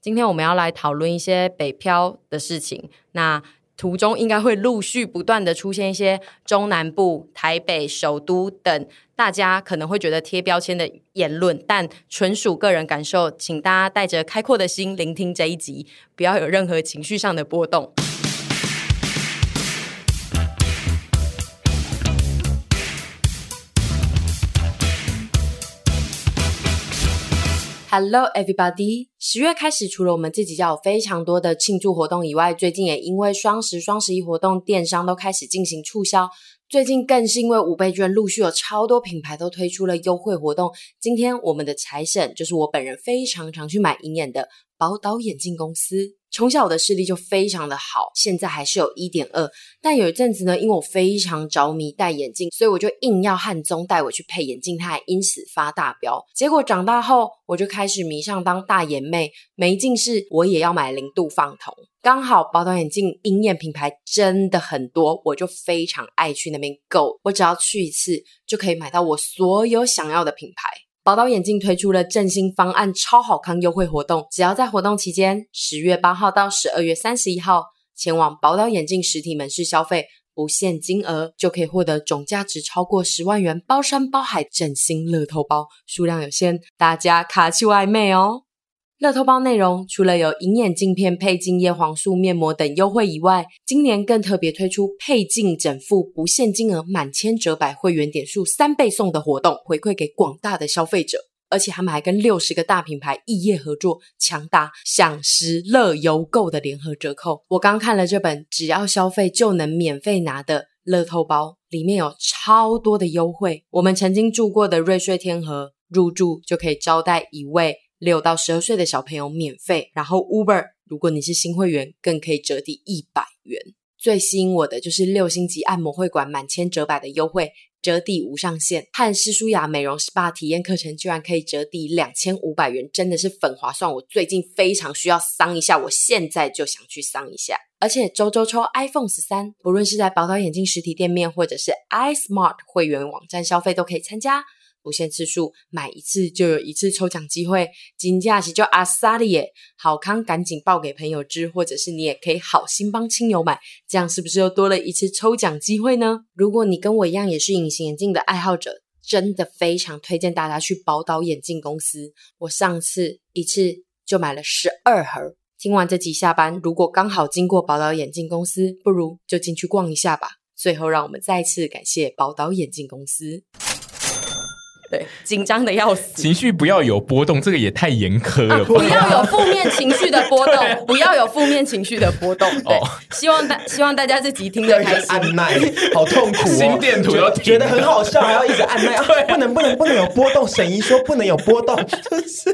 今天我们要来讨论一些北漂的事情。那途中应该会陆续不断的出现一些中南部、台北、首都等大家可能会觉得贴标签的言论，但纯属个人感受，请大家带着开阔的心聆听这一集，不要有任何情绪上的波动。Hello, everybody！十月开始，除了我们自己家有非常多的庆祝活动以外，最近也因为双十、双十一活动，电商都开始进行促销。最近更是因为五倍券，陆续有超多品牌都推出了优惠活动。今天我们的财神就是我本人非常常去买银眼的宝岛眼镜公司。从小我的视力就非常的好，现在还是有一点二。但有一阵子呢，因为我非常着迷戴眼镜，所以我就硬要汉宗带我去配眼镜，他还因此发大飙。结果长大后，我就开始迷上当大眼妹，没近视我也要买零度放瞳。刚好宝岛眼镜鹰眼品牌真的很多，我就非常爱去那边购。我只要去一次，就可以买到我所有想要的品牌。宝岛眼镜推出了振兴方案超好康优惠活动，只要在活动期间，十月八号到十二月三十一号，前往宝岛眼镜实体门市消费，不限金额就可以获得总价值超过十万元包山包海振兴乐透包，数量有限，大家卡起外卖哦。乐透包内容除了有银眼镜片配镜叶黄素面膜等优惠以外，今年更特别推出配镜整副不限金额满千折百会员点数三倍送的活动，回馈给广大的消费者。而且他们还跟六十个大品牌异业合作，强达享食乐游购的联合折扣。我刚看了这本只要消费就能免费拿的乐透包，里面有超多的优惠。我们曾经住过的瑞穗天河入住就可以招待一位。六到十二岁的小朋友免费，然后 Uber，如果你是新会员，更可以折抵一百元。最吸引我的就是六星级按摩会馆满千折百的优惠，折抵无上限。和诗舒雅美容 SPA 体验课程居然可以折抵两千五百元，真的是粉划算。我最近非常需要桑一下，我现在就想去桑一下。而且周周抽 iPhone 十三，不论是在宝岛眼镜实体店面，或者是 iSmart 会员网站消费，都可以参加。不限次数，买一次就有一次抽奖机会。金价是叫阿萨利耶，好康赶紧报给朋友知，或者是你也可以好心帮亲友买，这样是不是又多了一次抽奖机会呢？如果你跟我一样也是隐形眼镜的爱好者，真的非常推荐大家去宝岛眼镜公司。我上次一次就买了十二盒。听完这集下班，如果刚好经过宝岛眼镜公司，不如就进去逛一下吧。最后，让我们再次感谢宝岛眼镜公司。对，紧张的要死，情绪不要有波动，这个也太严苛了吧。啊，不要有负面情绪的波动，不要有负面情绪的波动。对，哦，希望大希望大家这集听得开心。按耐，好痛苦哦。心电图都觉得很好笑，还要一直按耐。对，不能不能不能有波动。沈怡说不能有波动，就是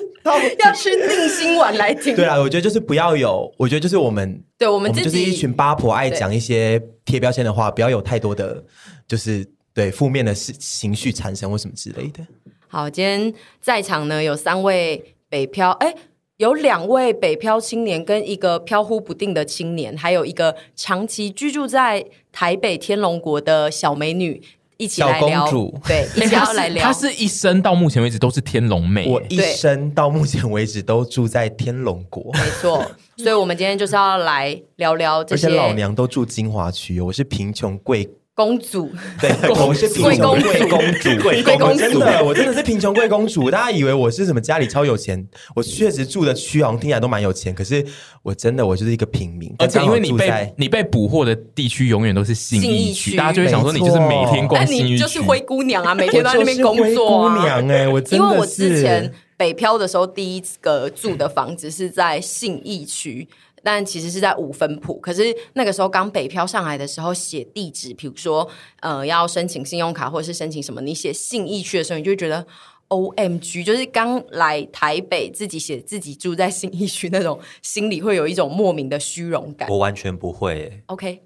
要吃定心丸来听。对啊，我觉得就是不要有，我觉得就是我们，对我们自己就是一群八婆爱讲一些贴标签的话，不要有太多的就是。对负面的情绪产生或什么之类的。好，今天在场呢有三位北漂，哎，有两位北漂青年跟一个飘忽不定的青年，还有一个长期居住在台北天龙国的小美女，一起来聊。小公主，对，一起要来聊。她是一生到目前为止都是天龙妹，我一生到目前为止都住在天龙国，没错。所以我们今天就是要来聊聊这些。而且老娘都住金华区，我是贫穷贵。公主，对，我是贫穷贵公主，贵公主，真的，我真的是 贫穷贵公主。大家以为我是什么家里超有钱？我确实住的区好像听起来都蛮有钱，可是我真的我就是一个平民。而且因为你被你被捕获的地区永远都是信义区，大家就会想说你就是每天逛信义区，你就是灰姑娘啊，每天都在那边工作啊。灰姑娘哎，我真的是。因为我之前北漂的时候，第一个住的房子是在信义区。但其实是在五分埔，可是那个时候刚北漂上来的时候，写地址，比如说呃要申请信用卡或者是申请什么，你写信义区的时候，你就会觉得 OMG，就是刚来台北自己写自己住在信义区那种，心里会有一种莫名的虚荣感。我完全不会、欸、，OK，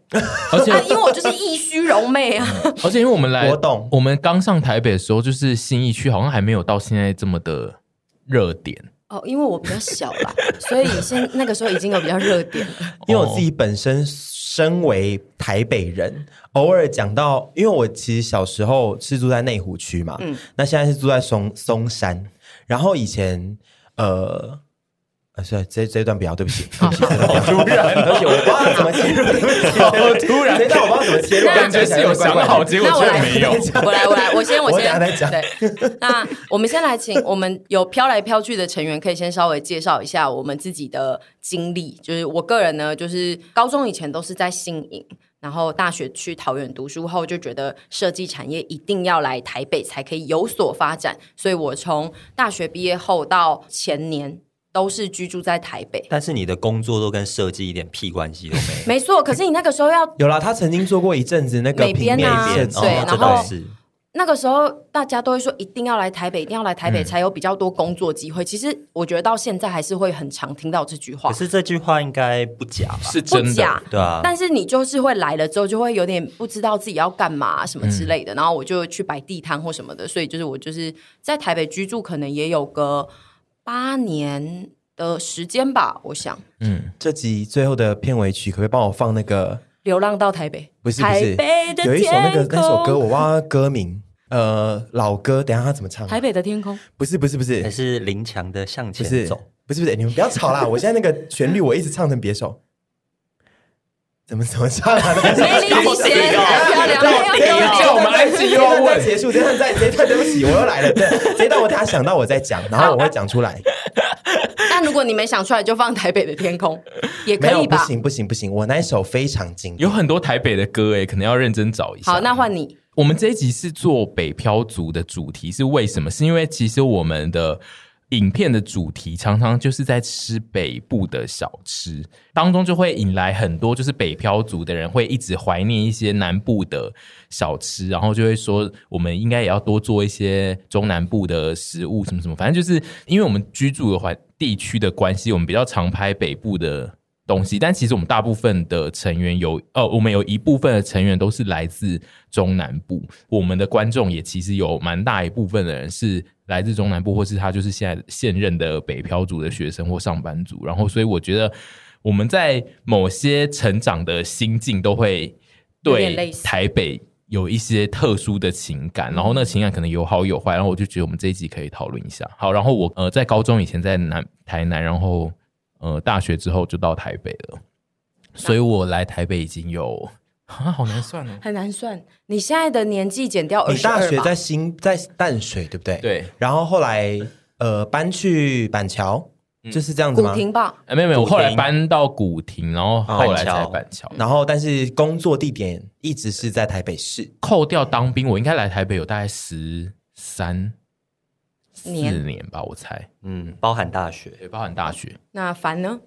而且、啊、因为我就是易虚荣妹啊，而且因为我们来，我懂，我们刚上台北的时候，就是信义区好像还没有到现在这么的热点。哦，因为我比较小啦，所以先那个时候已经有比较热点了。因为我自己本身身为台北人，偶尔讲到，因为我其实小时候是住在内湖区嘛，嗯，那现在是住在松松山。然后以前，呃，啊，是这这一段不要，对不起，好突然，而且我不知道怎么切入，突然，这段我不知道怎么切入，感觉是有想好，结果却没有。我来，我来，我先，我先来讲。对，那我们先来请我们有飘来飘去的成员，可以先稍微介绍一下我们自己的经历。就是我个人呢，就是高中以前都是在新营。然后大学去桃园读书后，就觉得设计产业一定要来台北才可以有所发展，所以我从大学毕业后到前年都是居住在台北。但是你的工作都跟设计一点屁关系都没有。没错，可是你那个时候要有啦，他曾经做过一阵子那个美编啊，对，哦、然后是。那个时候大家都会说一定要来台北，一定要来台北才有比较多工作机会。嗯、其实我觉得到现在还是会很常听到这句话。可是这句话应该不假吧？是真的，不假，对啊。但是你就是会来了之后，就会有点不知道自己要干嘛什么之类的。嗯、然后我就去摆地摊或什么的，所以就是我就是在台北居住，可能也有个八年的时间吧。我想，嗯，这集最后的片尾曲可不可以帮我放那个？流浪到台北，不是不是，有一首那个那首歌，我忘了歌名，呃，老歌，等下他怎么唱？台北的天空，不是不是不是，还是林强的向前走，不是不是，你们不要吵啦！我现在那个旋律我一直唱成别首，怎么怎么唱啊？美丽极限，漂亮，叫我们安静又要问结束，这段再这段对不起，我又来了，对，这段我等下想到我再讲，然后我会讲出来。但如果你没想出来，就放台北的天空也可以吧？不行不行不行，我那一首非常经典，有很多台北的歌诶，可能要认真找一下。好，那换你。我们这一集是做北漂族的主题，是为什么？是因为其实我们的影片的主题常常就是在吃北部的小吃，当中就会引来很多就是北漂族的人会一直怀念一些南部的小吃，然后就会说我们应该也要多做一些中南部的食物，什么什么，反正就是因为我们居住的环地区的关系，我们比较常拍北部的东西，但其实我们大部分的成员有，呃，我们有一部分的成员都是来自中南部，我们的观众也其实有蛮大一部分的人是来自中南部，或是他就是现在现任的北漂族的学生或上班族，然后所以我觉得我们在某些成长的心境都会对台北有一些特殊的情感，然后那个情感可能有好有坏，然后我就觉得我们这一集可以讨论一下。好，然后我呃在高中以前在南台南，然后呃大学之后就到台北了，所以我来台北已经有啊好难算哦，很难算。你现在的年纪减掉二十二，你大学在新在淡水对不对？对，然后后来呃搬去板桥。就是这样子吗？古亭吧，哎，没有没有，我后来搬到古亭，然后后来才板桥，然后但是工作地点一直是在台北市。扣掉当兵，我应该来台北有大概十三四年吧，我猜。嗯，包含大学，对，包含大学。那凡呢？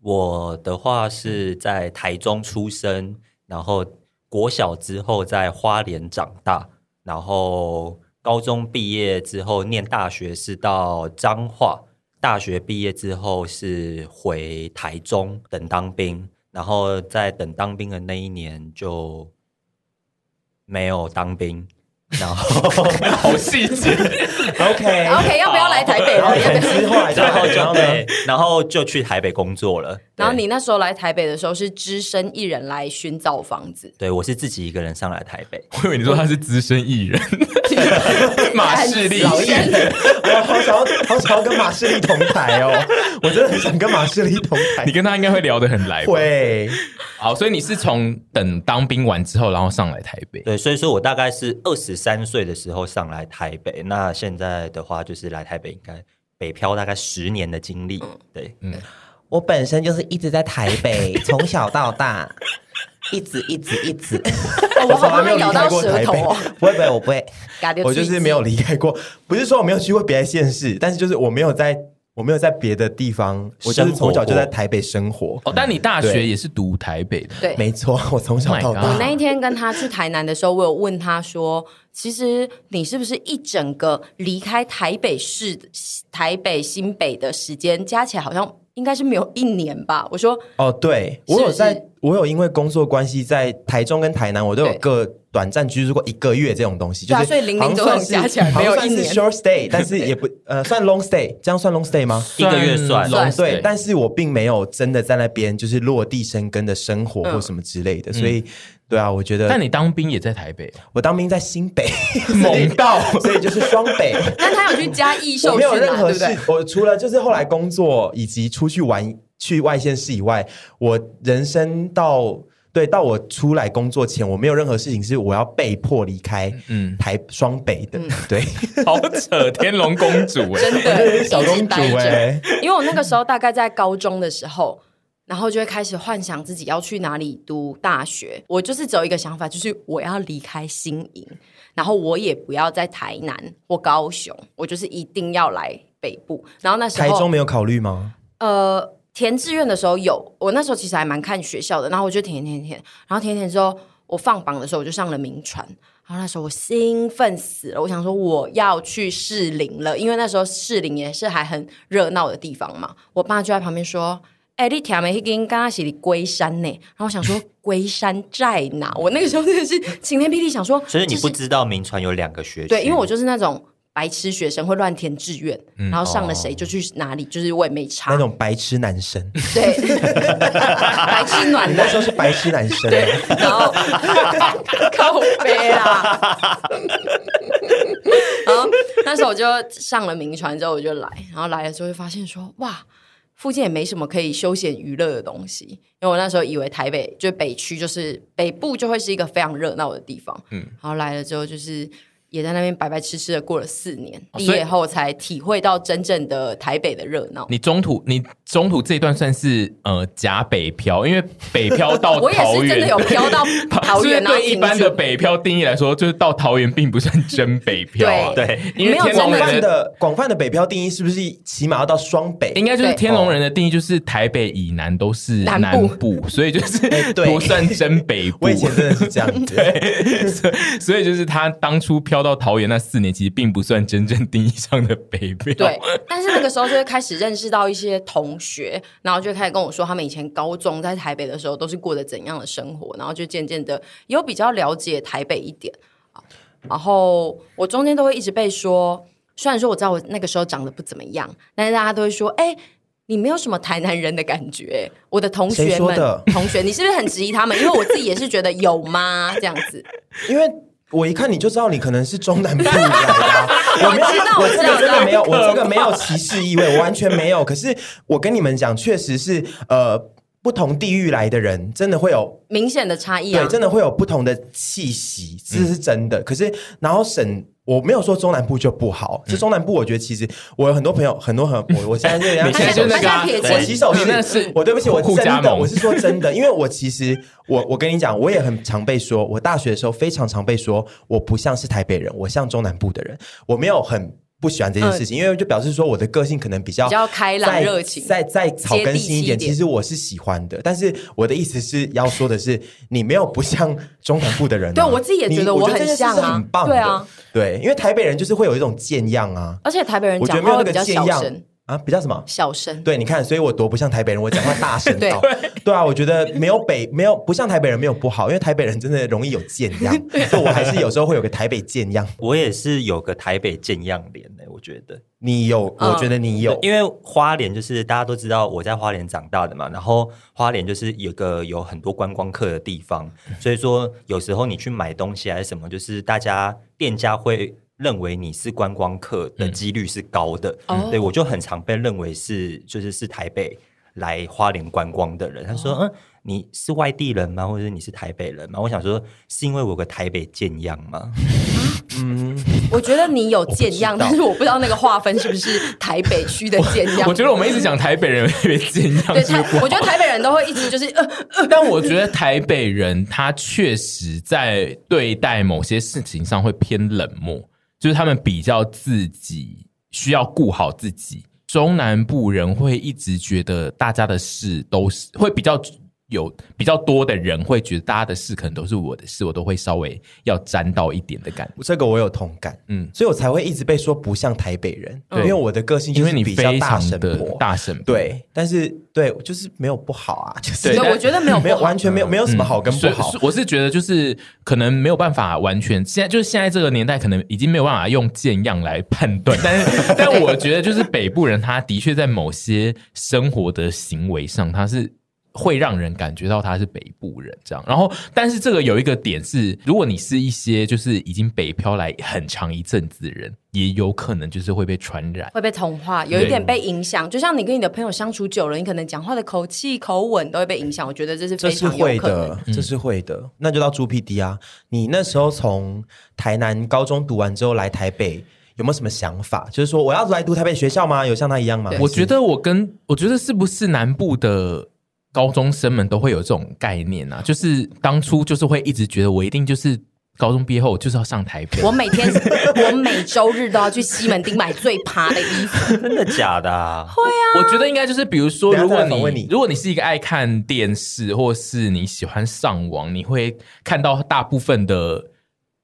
我的话是在台中出生，然后国小之后在花莲长大，然后高中毕业之后念大学是到彰化。大学毕业之后是回台中等当兵，然后在等当兵的那一年就没有当兵，然后 好细节，OK OK，要不要来台北了？之后来然后就对，然后就去台北工作了。然后你那时候来台北的时候是只身一人来寻找房子？对，我是自己一个人上来台北。我以为你说他是资深艺人。马士利，我好想要，好想要跟马士利同台哦！我真的很想跟马士利同台。你跟他应该会聊得很来。会。好，所以你是从等当兵完之后，然后上来台北。对，所以说我大概是二十三岁的时候上来台北。那现在的话，就是来台北应该北漂大概十年的经历。对，嗯，我本身就是一直在台北，从小到大。一直一直一直，我从来没有离开过台北。不会不会，我不会，我就是没有离开过。不是说我没有去过别的县市，但是就是我没有在，我没有在别的地方。我就是从小就在台北生活。哦，但你大学也是读台北的？对，没错，我从小到大。我那一天跟他去台南的时候，我有问他说：“其实你是不是一整个离开台北市、台北新北的时间加起来，好像应该是没有一年吧？”我说：“哦，对，我有在。”我有因为工作关系在台中跟台南，我都有各短暂居住过一个月这种东西，就是所以零零总总加起来没有一年 short stay，但是也不呃算 long stay，这样算 long stay 吗？一个月算算 long 对 stay，但是我并没有真的在那边就是落地生根的生活或什么之类的，所以对啊，我觉得。但你当兵也在台北，我当兵在新北，猛到，所以就是双北。但他有去嘉义受我没有任何事对不对？，我除了就是后来工作以及出去玩去外县市以外，我人生到对到我出来工作前，我没有任何事情是我要被迫离开嗯台双北的。对，好扯，天龙公主哎，真的，小公主哎，因为我那个时候大概在高中的时候，然后就会开始幻想自己要去哪里读大学。我就是只有一个想法，就是我要离开新营，然后我也不要在台南或高雄，我就是一定要来北部。然后那时候台中没有考虑吗？呃，填志愿的时候有，我那时候其实还蛮看学校的，然后我就填填填，然后填填之后，我放榜的时候我就上了名传，然后那时候我兴奋死了，我想说我要去士林了，因为那时候士林也是还很热闹的地方嘛，我爸就在旁边说。哎、欸，你填没？一根刚刚写的龟山呢？然后我想说，龟山在哪？我那个时候真的是晴天霹雳，想说，所以你不知道名传有两个学区，对，因为我就是那种白痴学生，会乱填志愿，嗯然后上了谁就去哪里，就是我也没差那种白痴男生，对，白痴暖男你那时候是白痴男生，对，然后 靠背啊，然后那时候我就上了名传之后我就来，然后来了之后就发现说哇。附近也没什么可以休闲娱乐的东西，因为我那时候以为台北就北区就是北部就会是一个非常热闹的地方，嗯，然后来了之后就是也在那边白白痴痴的过了四年，哦毕业后才体会到真正的台北的热闹。你中途你中途这一段算是呃假北漂，因为北漂到 桃园，我也是真的有漂到 桃园，然后对一般的北漂定义来说，就是到桃园并不算真北漂、啊，对。对，因为没有广泛天龙人的广泛的北漂定义是不是起码要到双北？应该就是天龙人的定义，就是台北以南都是南南部，所以就是对。不算真北部。我以前真的是这样子，对，所以所以就是他当初飘到桃园那四年，其实并不算真正定义上的北漂。对，但是那个时候就会开始认识到一些同学，然后就开始跟我说，他们以前高中在台北的时候都是过着怎样的生活，然后就渐渐的有比较了解台北一点。然后我中间都会一直被说，虽然说我知道我那个时候长得不怎么样，但是大家都会说，哎，你没有什么台南人的感觉。我的同学们，同学，你是不是很质疑他们？因为我自己也是觉得有吗？这样子，因为。我一看你就知道你可能是中南部来的、啊，我没有，我这个真的没有，我这个没有歧视意味，我完全没有。可是我跟你们讲，确实是呃，不同地域来的人真的会有明显的差异啊，对，真的会有不同的气息，这是真的。嗯、可是然后省。我没有说中南部就不好，就中南部，我觉得其实我有很多朋友，很多很我我现在 就在就那个我洗手是我对不起，我真的我是说真的，因为我其实我我跟你讲，我也很常被说，我大学的时候非常常被说我不像是台北人，我像中南部的人，我没有很。不喜欢这件事情，嗯、因为就表示说我的个性可能比较比较开朗、热情，再再草根新一点。其实我是喜欢的，但是我的意思是要说的是，你没有不像中南部的人、啊。对我自己也觉得我很像啊，很棒。对啊，对，因为台北人就是会有一种贱样啊，而且台北人我觉得没有那个贱样。啊，比较什么？小声？对，你看，所以我多不像台北人，我讲话大声 对。对啊，我觉得没有北没有不像台北人没有不好，因为台北人真的容易有贱样，所以我还是有时候会有个台北贱样。我也是有个台北贱样脸的，我觉得。你有，我觉得你有，因为花莲就是大家都知道我在花莲长大的嘛，然后花莲就是有个有很多观光客的地方，所以说有时候你去买东西还是什么，就是大家店家会。认为你是观光客的几率是高的，嗯、对，我就很常被认为是就是是台北来花莲观光的人。他说：“嗯，你是外地人吗？或者你是台北人吗？”我想说，是因为我有个台北贱样吗？嗯，我觉得你有贱样，但是我不知道那个划分是不是台北区的贱样。我觉得我们一直讲台北人特别贱样，对，我觉得台北人都会一直就是呃呃。但我觉得台北人他确实在对待某些事情上会偏冷漠。就是他们比较自己需要顾好自己，中南部人会一直觉得大家的事都是会比较有比较多的人会觉得大家的事可能都是我的事，我都会稍微要沾到一点的感觉。这个我有同感，嗯，所以我才会一直被说不像台北人，因为我的个性就是比较大神婆，大神。对，但是对，就是没有不好啊，就是对，我觉得没有没有完全没有没有什么好跟不好。我是觉得就是可能没有办法完全现在就是现在这个年代可能已经没有办法用见样来判断，但是但我觉得就是北部人他的确在某些生活的行为上他是。会让人感觉到他是北部人这样，然后但是这个有一个点是，如果你是一些就是已经北漂来很长一阵子的人，也有可能就是会被传染，会被同化，有一点被影响。就像你跟你的朋友相处久了，你可能讲话的口气、口吻都会被影响。我觉得这是非常有可能，这是会的，这是会的。那就到猪 PD 啊，你那时候从台南高中读完之后来台北，有没有什么想法？就是说我要来读台北学校吗？有像他一样吗？我觉得我跟我觉得是不是南部的？高中生们都会有这种概念啊，就是当初就是会一直觉得我一定就是高中毕业后我就是要上台北。我每天 我每周日都要去西门町买最趴的衣服，真的假的啊？会啊！我觉得应该就是比如说，如果你如果你是一个爱看电视，或是你喜欢上网，你会看到大部分的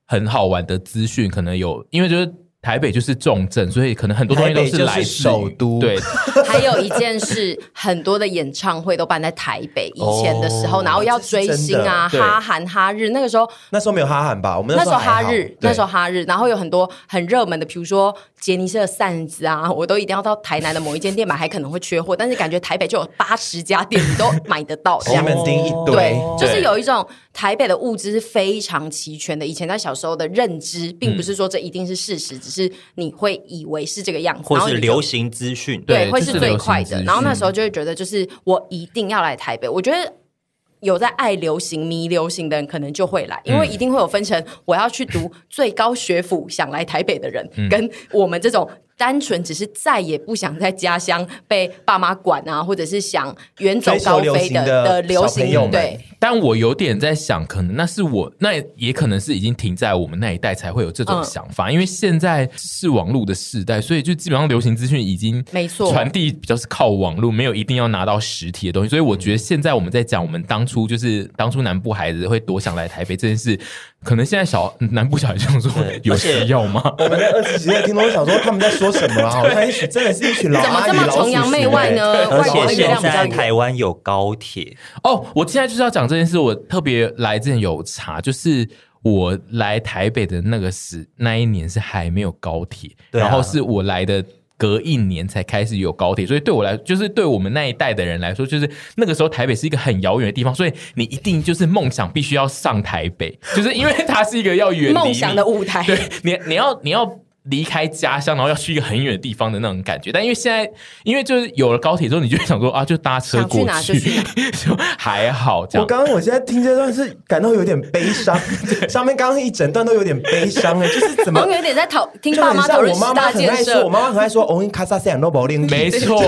很好玩的资讯，可能有因为就是。台北就是重镇，所以可能很多东西都是来自首都。对，还有一件事，很多的演唱会都办在台北。以前的时候，然后要追星啊，哈韩哈日，那个时候那时候没有哈韩吧？我们那时候哈日，那时候哈日，然后有很多很热门的，比如说杰尼斯的扇子啊，我都一定要到台南的某一间店买，还可能会缺货。但是感觉台北就有八十家店，你都买得到。西门町一堆，对，就是有一种台北的物资是非常齐全的。以前在小时候的认知，并不是说这一定是事实，只是你会以为是这个样子，或是流行资讯，对，会是最快的。然后那时候就会觉得，就是我一定要来台北。我觉得有在爱流行、迷流行的人，可能就会来，因为一定会有分成我要去读最高学府，想来台北的人，跟我们这种。单纯只是再也不想在家乡被爸妈管啊，或者是想远走高飞的的流行，对。但我有点在想，可能那是我，那也可能是已经停在我们那一代才会有这种想法，嗯、因为现在是网络的时代，所以就基本上流行资讯已经没错，传递比较是靠网络，没有一定要拿到实体的东西。所以我觉得现在我们在讲我们当初就是当初南部孩子会多想来台北这件事。可能现在小南部小孩这样说 有需要吗？我们在二十几岁听众想说他们在说什么啊？好像一群真的是一群老怎么这么崇洋媚外呢？而且现在台湾有高铁哦。我现在就是要讲这件事。我特别来之前有查，就是我来台北的那个时那一年是还没有高铁，然后是我来的。隔一年才开始有高铁，所以对我来，就是对我们那一代的人来说，就是那个时候台北是一个很遥远的地方，所以你一定就是梦想必须要上台北，就是因为它是一个要远离梦想的舞台。对，你你要你要。离开家乡，然后要去一个很远的地方的那种感觉。但因为现在，因为就是有了高铁之后，你就想说啊，就搭车过去，去 就还好。这样。我刚刚我现在听这段是感到有点悲伤，上面刚刚一整段都有点悲伤哎，就是怎么有点在讨听爸妈讨论十大建设。我妈妈很爱说，我卡萨塞亚诺宝林，没错。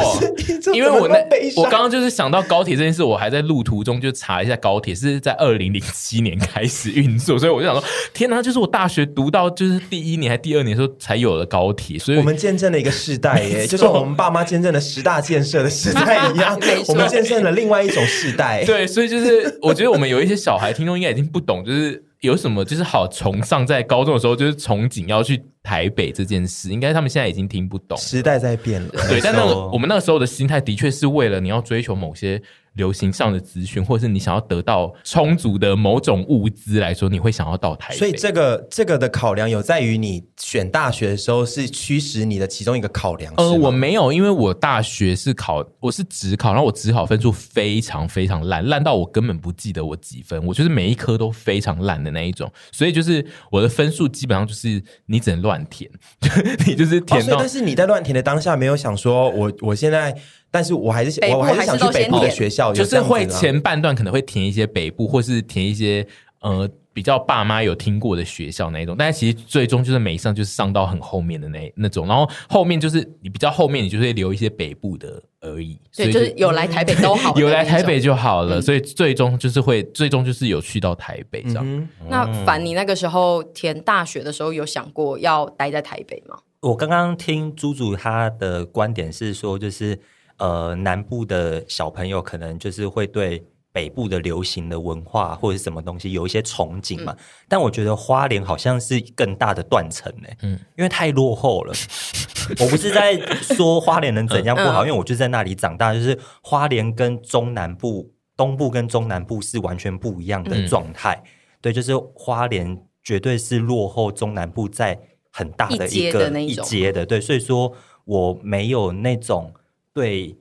因为我那我刚刚就是想到高铁这件事，我还在路途中就查一下高铁是在二零零七年开始运作，所以我就想说，天哪，就是我大学读到就是第一年还第二年的时候。才有了高铁，所以我们见证了一个时代耶，就是我们爸妈见证了十大建设的时代一样，我们见证了另外一种时代。对，所以就是我觉得我们有一些小孩听众应该已经不懂，就是有什么就是好崇尚在高中的时候就是憧憬要去台北这件事，应该他们现在已经听不懂。时代在变了，对，但那个我们那个时候的心态的确是为了你要追求某些。流行上的资讯，或者是你想要得到充足的某种物资来说，你会想要到台北。所以这个这个的考量有在于你选大学的时候是驱使你的其中一个考量。呃，我没有，因为我大学是考我是只考，然后我只考分数非常非常烂，烂到我根本不记得我几分，我就是每一科都非常烂的那一种。所以就是我的分数基本上就是你只能乱填，你就是填到。哦，但是你在乱填的当下没有想说我我现在。但是我还是我还是想去北部的学校，就是会前半段可能会填一些北部，或是填一些呃比较爸妈有听过的学校那一种。但是其实最终就是每上就是上到很后面的那那种，然后后面就是你比较后面，你就会留一些北部的而已。所以就是有来台北都好，有来台北就好了。所以最终就是会最终就是有去到台北这样。那凡你那个时候填大学的时候有想过要待在台北吗？我刚刚听朱主他的观点是说，就是。呃，南部的小朋友可能就是会对北部的流行的文化或者是什么东西有一些憧憬嘛。嗯、但我觉得花莲好像是更大的断层呢，嗯，因为太落后了。我不是在说花莲人怎样不好，嗯、因为我就在那里长大，就是花莲跟中南部、东部跟中南部是完全不一样的状态。嗯、对，就是花莲绝对是落后中南部在很大的一个一阶的，对，所以说我没有那种对。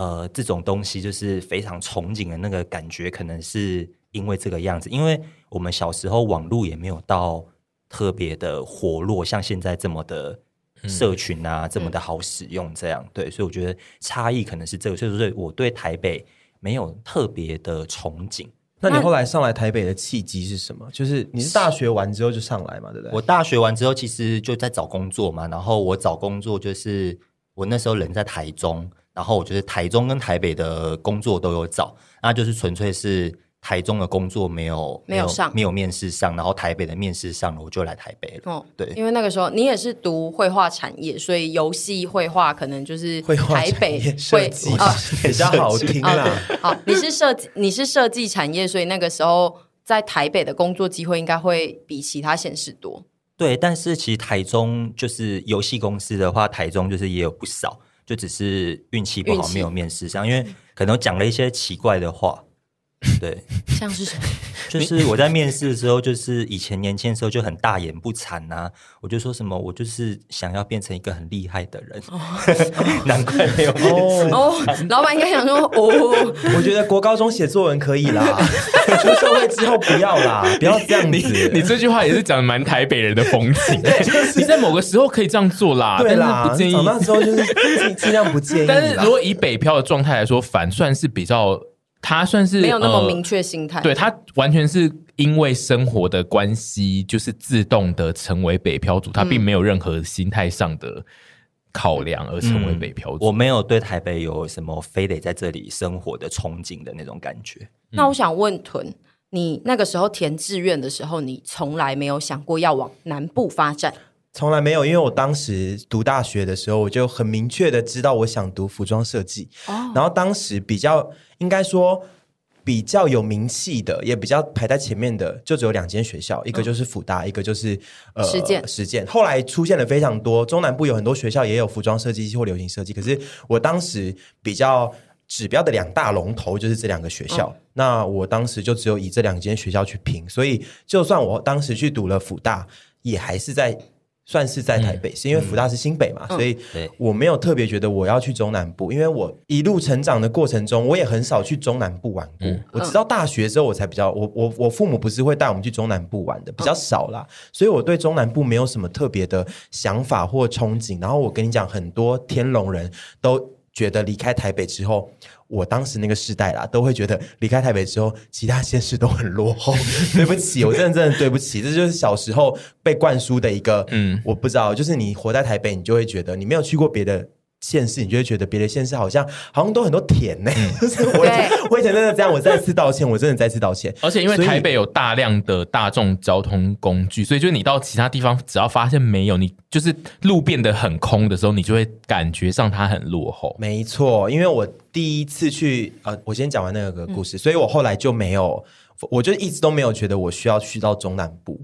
呃，这种东西就是非常憧憬的那个感觉，可能是因为这个样子，因为我们小时候网络也没有到特别的活络，像现在这么的社群啊，嗯、这么的好使用，这样、嗯、对，所以我觉得差异可能是这个，所以说我对台北没有特别的憧憬。那你后来上来台北的契机是什么？就是你是大学完之后就上来嘛，对不对？我大学完之后其实就在找工作嘛，然后我找工作就是我那时候人在台中。然后我觉得台中跟台北的工作都有找，那就是纯粹是台中的工作没有没有上没有面试上，然后台北的面试上了，我就来台北了。哦，对，因为那个时候你也是读绘画产业，所以游戏绘画可能就是台北会比较好听啦。好，你是设计 你是设计产业，所以那个时候在台北的工作机会应该会比其他县市多。对，但是其实台中就是游戏公司的话，台中就是也有不少。就只是运气不好，没有面试上，因为可能讲了一些奇怪的话。对，像是什么？就是我在面试的时候，就是以前年轻的时候就很大言不惭呐、啊，我就说什么，我就是想要变成一个很厉害的人，哦、难怪没有面试。哦，老板应该想说，哦，我觉得国高中写作文可以啦，出社会之后不要啦，不要这样子。你，你这句话也是讲的蛮台北人的风情，就是、你在某个时候可以这样做啦，对啦，不建议。那时候就是尽量不建议。但是如果以北漂的状态来说，反算是比较。他算是没有那么明确心态，呃，对，他完全是因为生活的关系，就是自动的成为北漂族，他并没有任何心态上的考量而成为北漂族。嗯，我没有对台北有什么非得在这里生活的憧憬的那种感觉。那我想问屯，你那个时候填志愿的时候，你从来没有想过要往南部发展？从来没有，因为我当时读大学的时候，我就很明确的知道我想读服装设计。哦，然后当时比较应该说比较有名气的，也比较排在前面的，就只有两间学校，一个就是辅大，嗯、一个就是呃实践。实践后来出现了非常多，中南部有很多学校也有服装设计或流行设计，可是我当时比较指标的两大龙头就是这两个学校。嗯、那我当时就只有以这两间学校去拼，所以就算我当时去读了辅大，也还是在。算是在台北，嗯、是因为福大是新北嘛，嗯、所以我没有特别觉得我要去中南部，因为我一路成长的过程中，我也很少去中南部玩过。嗯、我直到大学之后，我才比较，我我我父母不是会带我们去中南部玩的，比较少啦，所以我对中南部没有什么特别的想法或憧憬。然后我跟你讲，很多天龙人都觉得离开台北之后。我当时那个时代啦，都会觉得离开台北之后，其他县市都很落后。对不起，我真的真的对不起，这就是小时候被灌输的一个，嗯，我不知道，就是你活在台北，你就会觉得你没有去过别的。县市，你就会觉得别的县市好像好像都很多田呢、欸。就是我以前我以前真的这样，我再次道歉，我真的再次道歉。而且因为台北有大量的大众交通工具，所以就是你到其他地方，只要发现没有，你就是路变得很空的时候，你就会感觉上它很落后。没错，因为我第一次去，呃，我先讲完那个故事，嗯、所以我后来就没有，我就一直都没有觉得我需要去到中南部，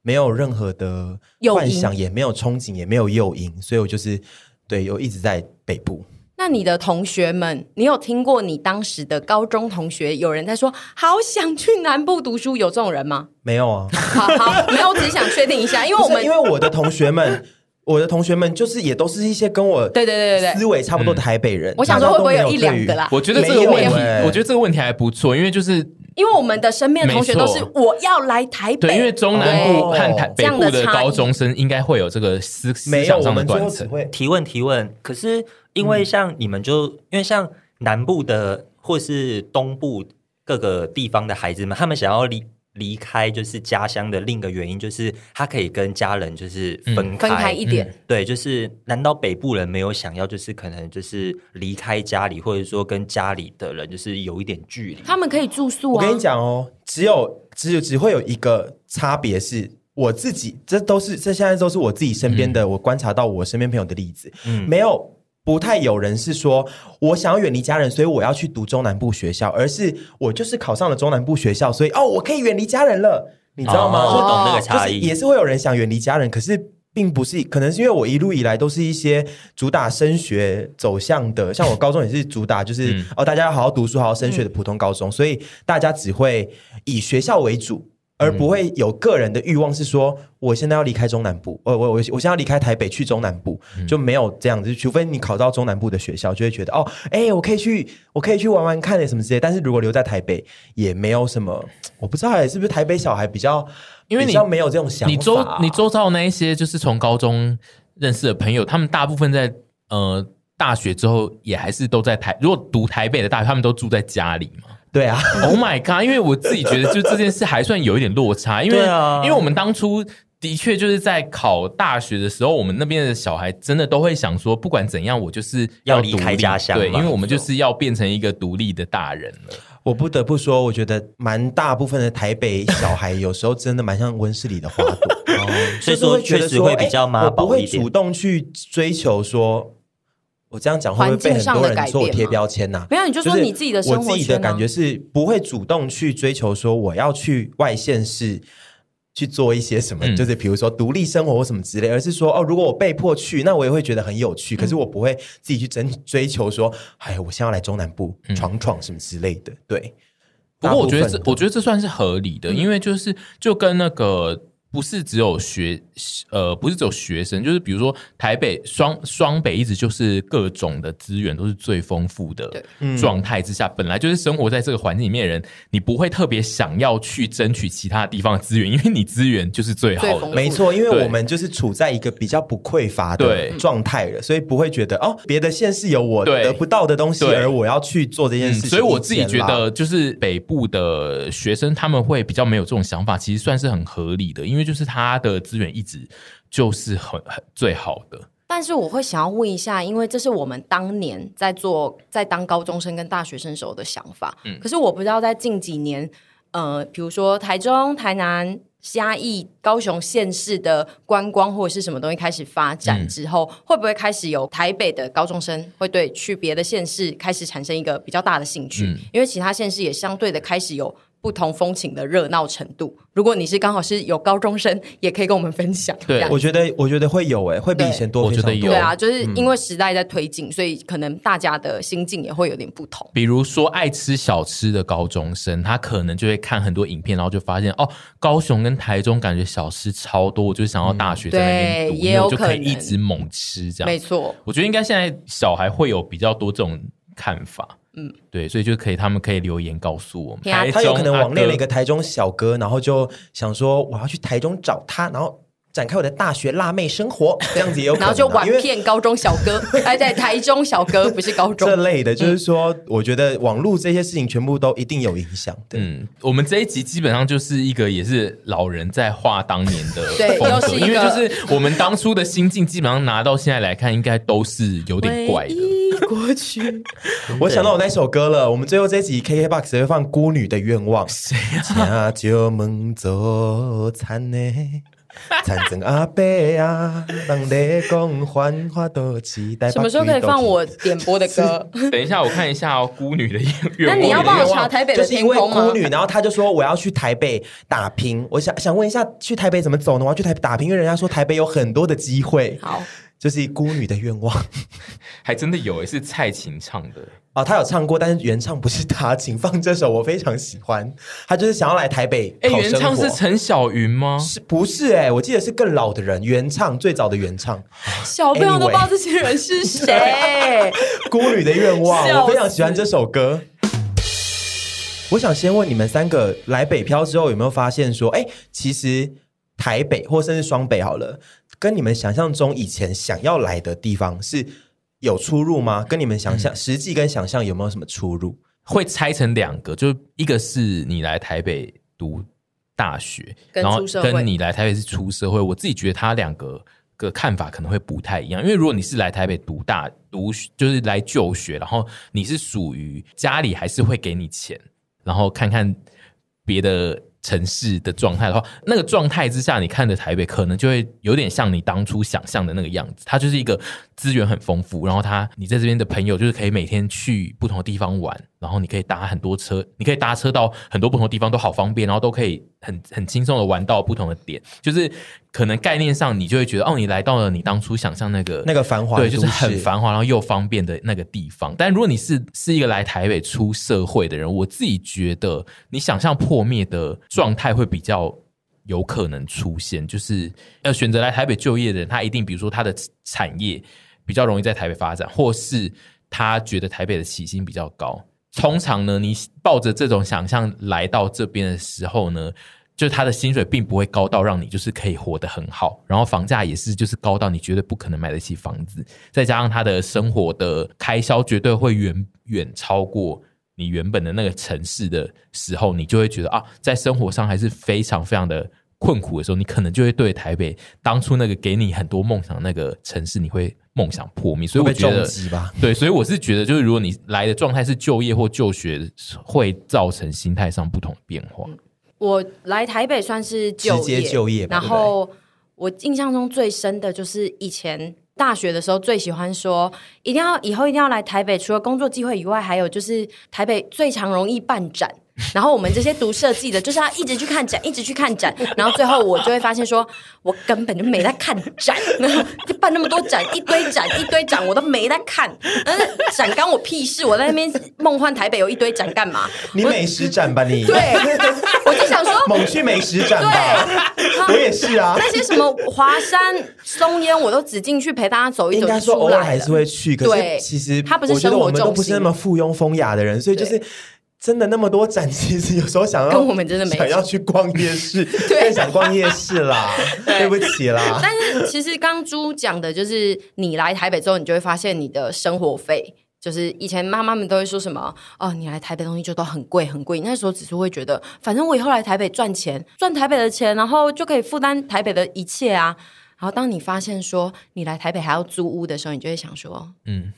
没有任何的幻想，也没有憧憬，也没有诱因，所以我就是。对，有一直在北部。那你的同学们，你有听过你当时的高中同学有人在说“好想去南部读书”，有这种人吗？没有啊。好好，没有，我只是想确定一下，因为我们因为我的同学们，我的同学们就是也都是一些跟我对对对对思维差不多的台北人。我想说会不会有一两个啦？我觉得这个问题，我觉得这个问题还不错，因为就是因为我们的身边的同学都是我要来台北，对，因为中南部和台北部的高中生应该会有这个思思想上的断层。提问提问，可是。因为像你们就，嗯、因为像南部的或是东部各个地方的孩子们，他们想要离离开就是家乡的另一个原因，就是他可以跟家人就是分开、嗯、分开一点。对，就是难道北部人没有想要就是可能就是离开家里，或者说跟家里的人就是有一点距离？他们可以住宿啊。我跟你讲哦，只有只有只会有一个差别是，我自己这都是这现在都是我自己身边的，嗯、我观察到我身边朋友的例子，嗯，没有。不太有人是说我想要远离家人，所以我要去读中南部学校，而是我就是考上了中南部学校，所以哦，我可以远离家人了，你知道吗？我懂那个差异，就是也是会有人想远离家人，可是并不是，可能是因为我一路以来都是一些主打升学走向的，像我高中也是主打就是、嗯、哦，大家要好好读书、好好升学的普通高中，嗯、所以大家只会以学校为主。而不会有个人的欲望是说，我现在要离开中南部，我我我我现在要离开台北去中南部，就没有这样子。除非你考到中南部的学校，就会觉得哦，哎，我可以去，我可以去玩玩看的什么之类。但是如果留在台北，也没有什么，我不知道是不是台北小孩比较，因为你比较没有这种想法。你周你周遭那一些就是从高中认识的朋友，他们大部分在呃大学之后也还是都在台，如果读台北的大学，他们都住在家里嘛。对啊，Oh my god！因为我自己觉得，就这件事还算有一点落差，因为、啊、因为我们当初的确就是在考大学的时候，我们那边的小孩真的都会想说，不管怎样，我就是要离开家乡，对，因为我们就是要变成一个独立的大人了。我不得不说，我觉得蛮大部分的台北小孩有时候真的蛮像温室里的花朵，哦、所以说确实会比较妈宝一点，我不会主动去追求说。我这样讲会不会被很多人说我贴标签呐？没有，你就说你自己的生活圈。我自己的感觉是不会主动去追求说我要去外县市去做一些什么，嗯、就是比如说独立生活或什么之类，而是说哦，如果我被迫去，那我也会觉得很有趣。可是我不会自己去争追求说，哎，我现在要来中南部闯闯什么之类的。对，不过我觉得这我觉得这算是合理的，嗯、因为就是就跟那个。不是只有学，呃，不是只有学生，就是比如说台北双双北一直就是各种的资源都是最丰富的状态之下，本来就是生活在这个环境里面的人，你不会特别想要去争取其他地方的资源，因为你资源就是最好的。没错，因为我们就是处在一个比较不匮乏的状态了，所以不会觉得哦，别的县市有我得不到的东西，而我要去做这件事情。所以我自己觉得，就是北部的学生他们会比较没有这种想法，其实算是很合理的，因为。就是他的资源一直就是很很最好的，但是我会想要问一下，因为这是我们当年在做在当高中生跟大学生时候的想法，嗯，可是我不知道在近几年，呃，比如说台中、台南、嘉义、高雄县市的观光或者是什么东西开始发展之后，嗯，会不会开始有台北的高中生会对去别的县市开始产生一个比较大的兴趣？嗯，因为其他县市也相对的开始有。不同风情的热闹程度，如果你是刚好是有高中生，也可以跟我们分享。对，我觉得我觉得会有诶、欸，会比以前多。我觉得有。对啊，就是因为时代在推进，嗯、所以可能大家的心境也会有点不同。比如说爱吃小吃的高中生，他可能就会看很多影片，然后就发现哦，高雄跟台中感觉小吃超多，我就想要大学在那边读，嗯、也有可能就可以一直猛吃这样。没错，我觉得应该现在小孩会有比较多这种看法。嗯，对，所以就可以，他们可以留言告诉我们。他他有可能网恋了一个台中小哥，然后就想说我要去台中找他，然后展开我的大学辣妹生活，这样子也有可能。然后就玩骗高中小哥，还 在台中小哥不是高中这类的，就是说，我觉得网络这些事情全部都一定有影响。嗯，我们这一集基本上就是一个也是老人在画当年的 对，又是因为就是我们当初的心境，基本上拿到现在来看，应该都是有点怪的。过去，我想到我那首歌了。我们最后这一集 KKBOX 会放《孤女的愿望》。谁呀？就梦做残呢？惨真阿伯啊，人咧讲繁华都期待。什么时候可以放我点播的歌？等一下，我看一下哦。孤女的愿望。那你要帮我查台北的天空吗？就是因为孤女，然后他就说我要去台北打拼。我想想问一下，去台北怎么走呢？我要去台北打拼，因为人家说台北有很多的机会。好。就是孤女的愿望，还真的有诶，是蔡琴唱的哦，他有唱过，但是原唱不是他，请放这首，我非常喜欢。他就是想要来台北，哎，原唱是陈小云吗？是不是？哎，我记得是更老的人，原唱最早的原唱，小朋友都不知道这些人是谁。孤女的愿望，我非常喜欢这首歌。我想先问你们三个，来北漂之后有没有发现说，哎，其实台北或甚至双北好了。跟你们想象中以前想要来的地方是有出入吗？跟你们想象、嗯、实际跟想象有没有什么出入？会拆成两个，就一个是你来台北读大学，然后跟你来台北是出社会。我自己觉得他两个个看法可能会不太一样，因为如果你是来台北读大读，就是来就学，然后你是属于家里还是会给你钱，然后看看别的。城市的状态的话，那个状态之下，你看着台北可能就会有点像你当初想象的那个样子。它就是一个资源很丰富，然后它你在这边的朋友就是可以每天去不同的地方玩，然后你可以搭很多车，你可以搭车到很多不同的地方都好方便，然后都可以很很轻松的玩到不同的点。就是可能概念上你就会觉得哦，你来到了你当初想象那个那个繁华，对，就是很繁华然后又方便的那个地方。但如果你是是一个来台北出社会的人，我自己觉得你想象破灭的。状态会比较有可能出现，就是要选择来台北就业的人，他一定比如说他的产业比较容易在台北发展，或是他觉得台北的起薪比较高。通常呢，你抱着这种想象来到这边的时候呢，就他的薪水并不会高到让你就是可以活得很好，然后房价也是就是高到你绝对不可能买得起房子，再加上他的生活的开销绝对会远远超过。你原本的那个城市的时候，你就会觉得啊，在生活上还是非常非常的困苦的时候，你可能就会对台北当初那个给你很多梦想那个城市，你会梦想破灭。所以我觉得，对，所以我是觉得，就是如果你来的状态是就业或就学，会造成心态上不同的变化。我来台北算是就业，直接就业，然后我印象中最深的就是以前。大学的时候最喜欢说，一定要以后一定要来台北，除了工作机会以外，还有就是台北最常容易办展。然后我们这些读设计的，就是要一直去看展，一直去看展。然后最后我就会发现说，我根本就没在看展，就办那么多展，一堆展，一堆展，我都没在看。但是展干我屁事，我在那边梦幻台北有一堆展干嘛？你美食展吧你？对，我就想说猛去美食展吧。对，我也是啊。那些什么华山、松烟，我都只进去陪大家走一走。应该说偶尔还是会去，可是其实他不是生活重心，我觉得我们都不是那么附庸风雅的人，所以就是。真的那么多展，其实有时候想要跟我们真的没想要去逛夜市，更想逛夜市啦，对不起啦。但是其实刚猪讲的就是，你来台北之后，你就会发现你的生活费，就是以前妈妈们都会说什么哦，你来台北东西就都很贵很贵。那时候只是会觉得，反正我以后来台北赚钱，赚台北的钱，然后就可以负担台北的一切啊。然后当你发现说你来台北还要租屋的时候，你就会想说，嗯。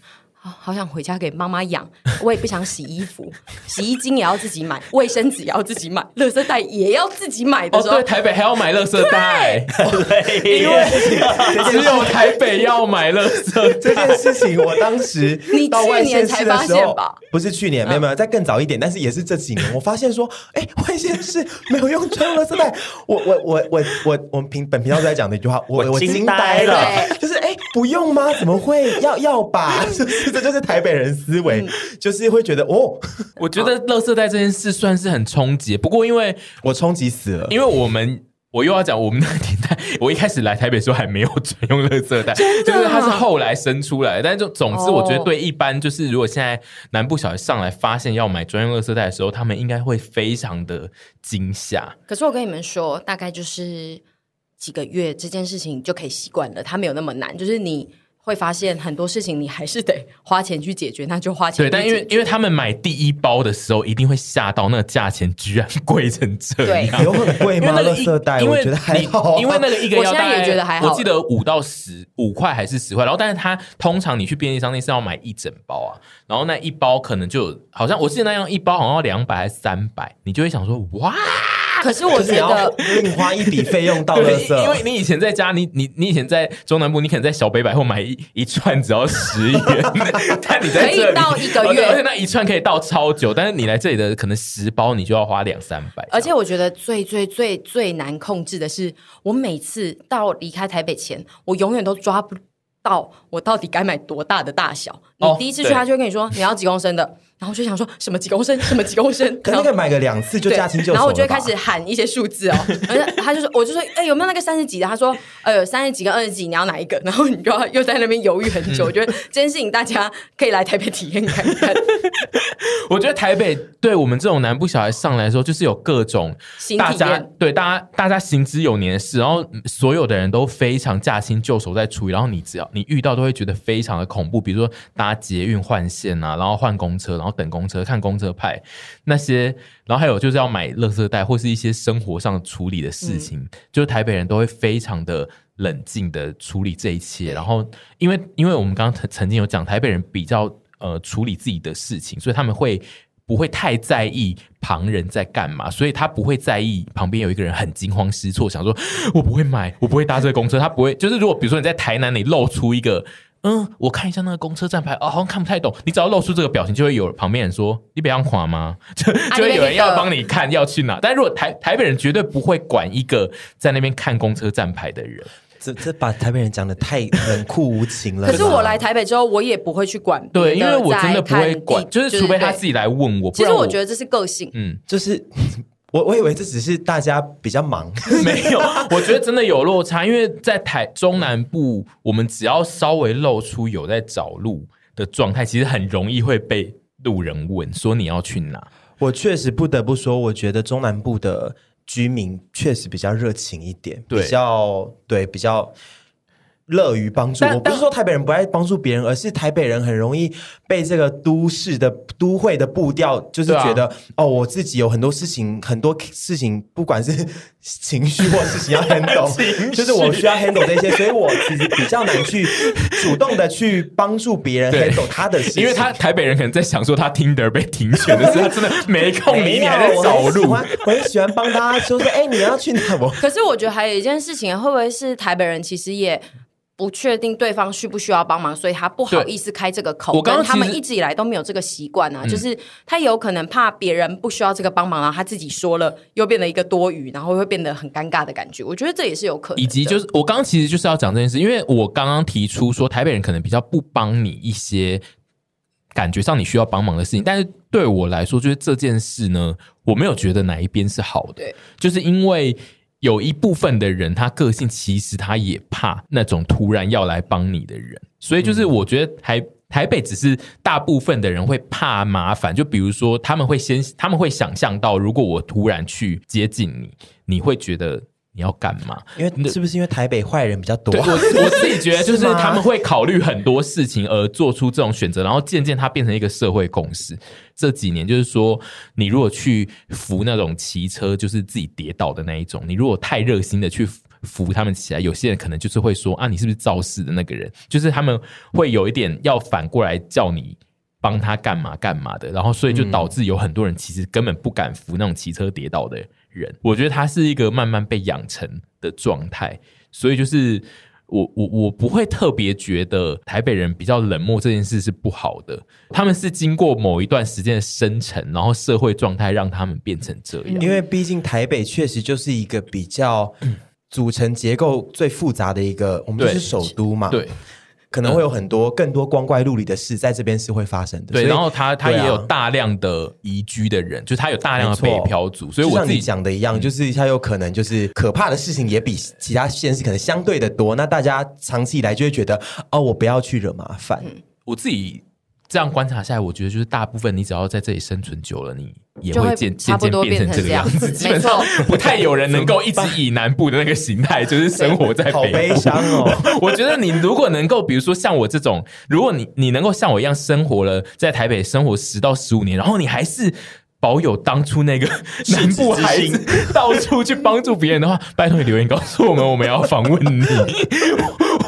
好想回家给妈妈养，我也不想洗衣服，洗衣精也要自己买，卫生纸也要自己买，垃圾袋也要自己买的时候。哦，对，台北还要买垃圾袋，对，因为只有台北要买垃圾。这件事情，我当时 你去年才发现吧？不是去年，没有没有，再更早一点，但是也是这几年，我发现说，哎，外县市没有用专用垃圾袋。我我我我我我们平本频道在讲的一句话，我我惊呆了，就是哎，不用吗？怎么会要要吧？就是。这就是台北人思维，嗯、就是会觉得哦，我觉得垃圾袋这件事算是很冲击。不过因为我冲击死了，因为我们我又要讲我们那个年代，我一开始来台北时候还没有专用垃圾袋，就是它是后来生出来的。但是就总之，我觉得对一般就是如果现在南部小孩上来发现要买专用垃圾袋的时候，他们应该会非常的惊吓。可是我跟你们说，大概就是几个月这件事情就可以习惯了，它没有那么难，就是你。会发现很多事情你还是得花钱去解决，那就花钱。对，但因为因为他们买第一包的时候一定会吓到，那个价钱居然贵成这样，有很贵吗？垃圾袋，我觉得还好，因为那个一个要大概，我现在也觉得还好，我记得五到十五块还是十块，然后但是它通常你去便利商店是要买一整包啊，然后那一包可能就好像我记得那样一包好像要两百还是三百，你就会想说哇。可是我觉得另花一笔费用到垃圾，因为你以前在家，你你你以前在中南部，你可能在小北百货买一一串只要十元，但你在这里可以到一个月，而且那一串可以到超久，但是你来这里的可能十包你就要花两三百。而且我觉得最最最最难控制的是，我每次到离开台北前，我永远都抓不到我到底该买多大的大小。你第一次去，他就会跟你说你要几公升的。然后我就想说什么几公升，什么几公升，可能可以买个两次就驾轻就熟。然后我就会开始喊一些数字哦，而且他就说，我就说，哎，有没有那个三十几的？他说，呃，三十几跟二十几，你要哪一个？然后你就要又在那边犹豫很久。嗯、我觉得这件事情大家可以来台北体验看看。我觉得台北对我们这种南部小孩上来的时候，就是有各种大家对大家大家行之有年的事，然后所有的人都非常驾轻就熟在处理，然后你只要你遇到都会觉得非常的恐怖，比如说搭捷运换线啊，然后换公车，然后等公车看公车派那些，然后还有就是要买垃圾袋或是一些生活上处理的事情，嗯、就是台北人都会非常的冷静的处理这一切。然后因为因为我们刚刚曾曾经有讲，台北人比较呃处理自己的事情，所以他们会不会太在意旁人在干嘛，所以他不会在意旁边有一个人很惊慌失措，想说 我不会买，我不会搭这个公车。他不会，就是如果比如说你在台南，你露出一个。嗯，我看一下那个公车站牌，哦，好像看不太懂。你只要露出这个表情，就会有旁边人说：“你不要垮吗？” 就就会有人要帮你看要去哪。但如果台台北人绝对不会管一个在那边看公车站牌的人，这这把台北人讲的太冷酷无情了。可是我来台北之后，我也不会去管。对，因为我真的不会管，就是除非他自己来问我。其实我觉得这是个性，嗯，就是。我我以为这只是大家比较忙，没有，我觉得真的有落差，因为在台中南部，我们只要稍微露出有在找路的状态，其实很容易会被路人问说你要去哪。我确实不得不说，我觉得中南部的居民确实比较热情一点，对比较对比较。乐于帮助，我不是说台北人不爱帮助别人，而是台北人很容易被这个都市的都会的步调，就是觉得、啊、哦，我自己有很多事情，很多事情，不管是情绪或事情要 handle，就是我需要 handle 这些，所以我其实比较难去主动的去帮助别人 handle 他的事情，因为他台北人可能在想说他 Tinder 被停权的时候，他真的没空 理你，还在走路。我很喜欢帮他，就说哎、欸，你要去哪？我可是我觉得还有一件事情，会不会是台北人其实也。不确定对方需不需要帮忙，所以他不好意思开这个口。我刚刚他们一直以来都没有这个习惯啊，嗯、就是他有可能怕别人不需要这个帮忙，然后他自己说了又变得一个多余，然后会变得很尴尬的感觉。我觉得这也是有可能。以及就是我刚刚其实就是要讲这件事，因为我刚刚提出说台北人可能比较不帮你一些感觉上你需要帮忙的事情，但是对我来说，就是这件事呢，我没有觉得哪一边是好的，就是因为。有一部分的人，他个性其实他也怕那种突然要来帮你的人，所以就是我觉得台台北只是大部分的人会怕麻烦，就比如说他们会先他们会想象到，如果我突然去接近你，你会觉得。你要干嘛？因为是不是因为台北坏人比较多？对，我我自己觉得 就是他们会考虑很多事情而做出这种选择，然后渐渐它变成一个社会共识。这几年就是说，你如果去扶那种骑车就是自己跌倒的那一种，你如果太热心的去扶他们起来，有些人可能就是会说啊，你是不是肇事的那个人？就是他们会有一点要反过来叫你帮他干嘛干嘛的，然后所以就导致有很多人其实根本不敢扶那种骑车跌倒的人。我觉得他是一个慢慢被养成的状态，所以就是我我我不会特别觉得台北人比较冷漠这件事是不好的，他们是经过某一段时间的生成，然后社会状态让他们变成这样。因为毕竟台北确实就是一个比较组成结构最复杂的一个，我们就是首都嘛，对。对可能会有很多更多光怪陆离的事在这边是会发生的。对，然后他他也有大量的移居的人，就是他有大量的北漂族，所以我自己讲的一样，就是他有可能就是可怕的事情也比其他县市可能相对的多。那大家长期以来就会觉得，哦，我不要去惹麻烦。我自己。这样观察下来，我觉得就是大部分你只要在这里生存久了，你也会渐渐渐变成这个样子。基本上不太有人能够一直以南部的那个形态，就是生活在北部。好悲伤哦！我觉得你如果能够，比如说像我这种，如果你你能够像我一样生活了在台北生活十到十五年，然后你还是保有当初那个 南部孩子到处去帮助别人的话，拜托你留言告诉我们，我们要访问你。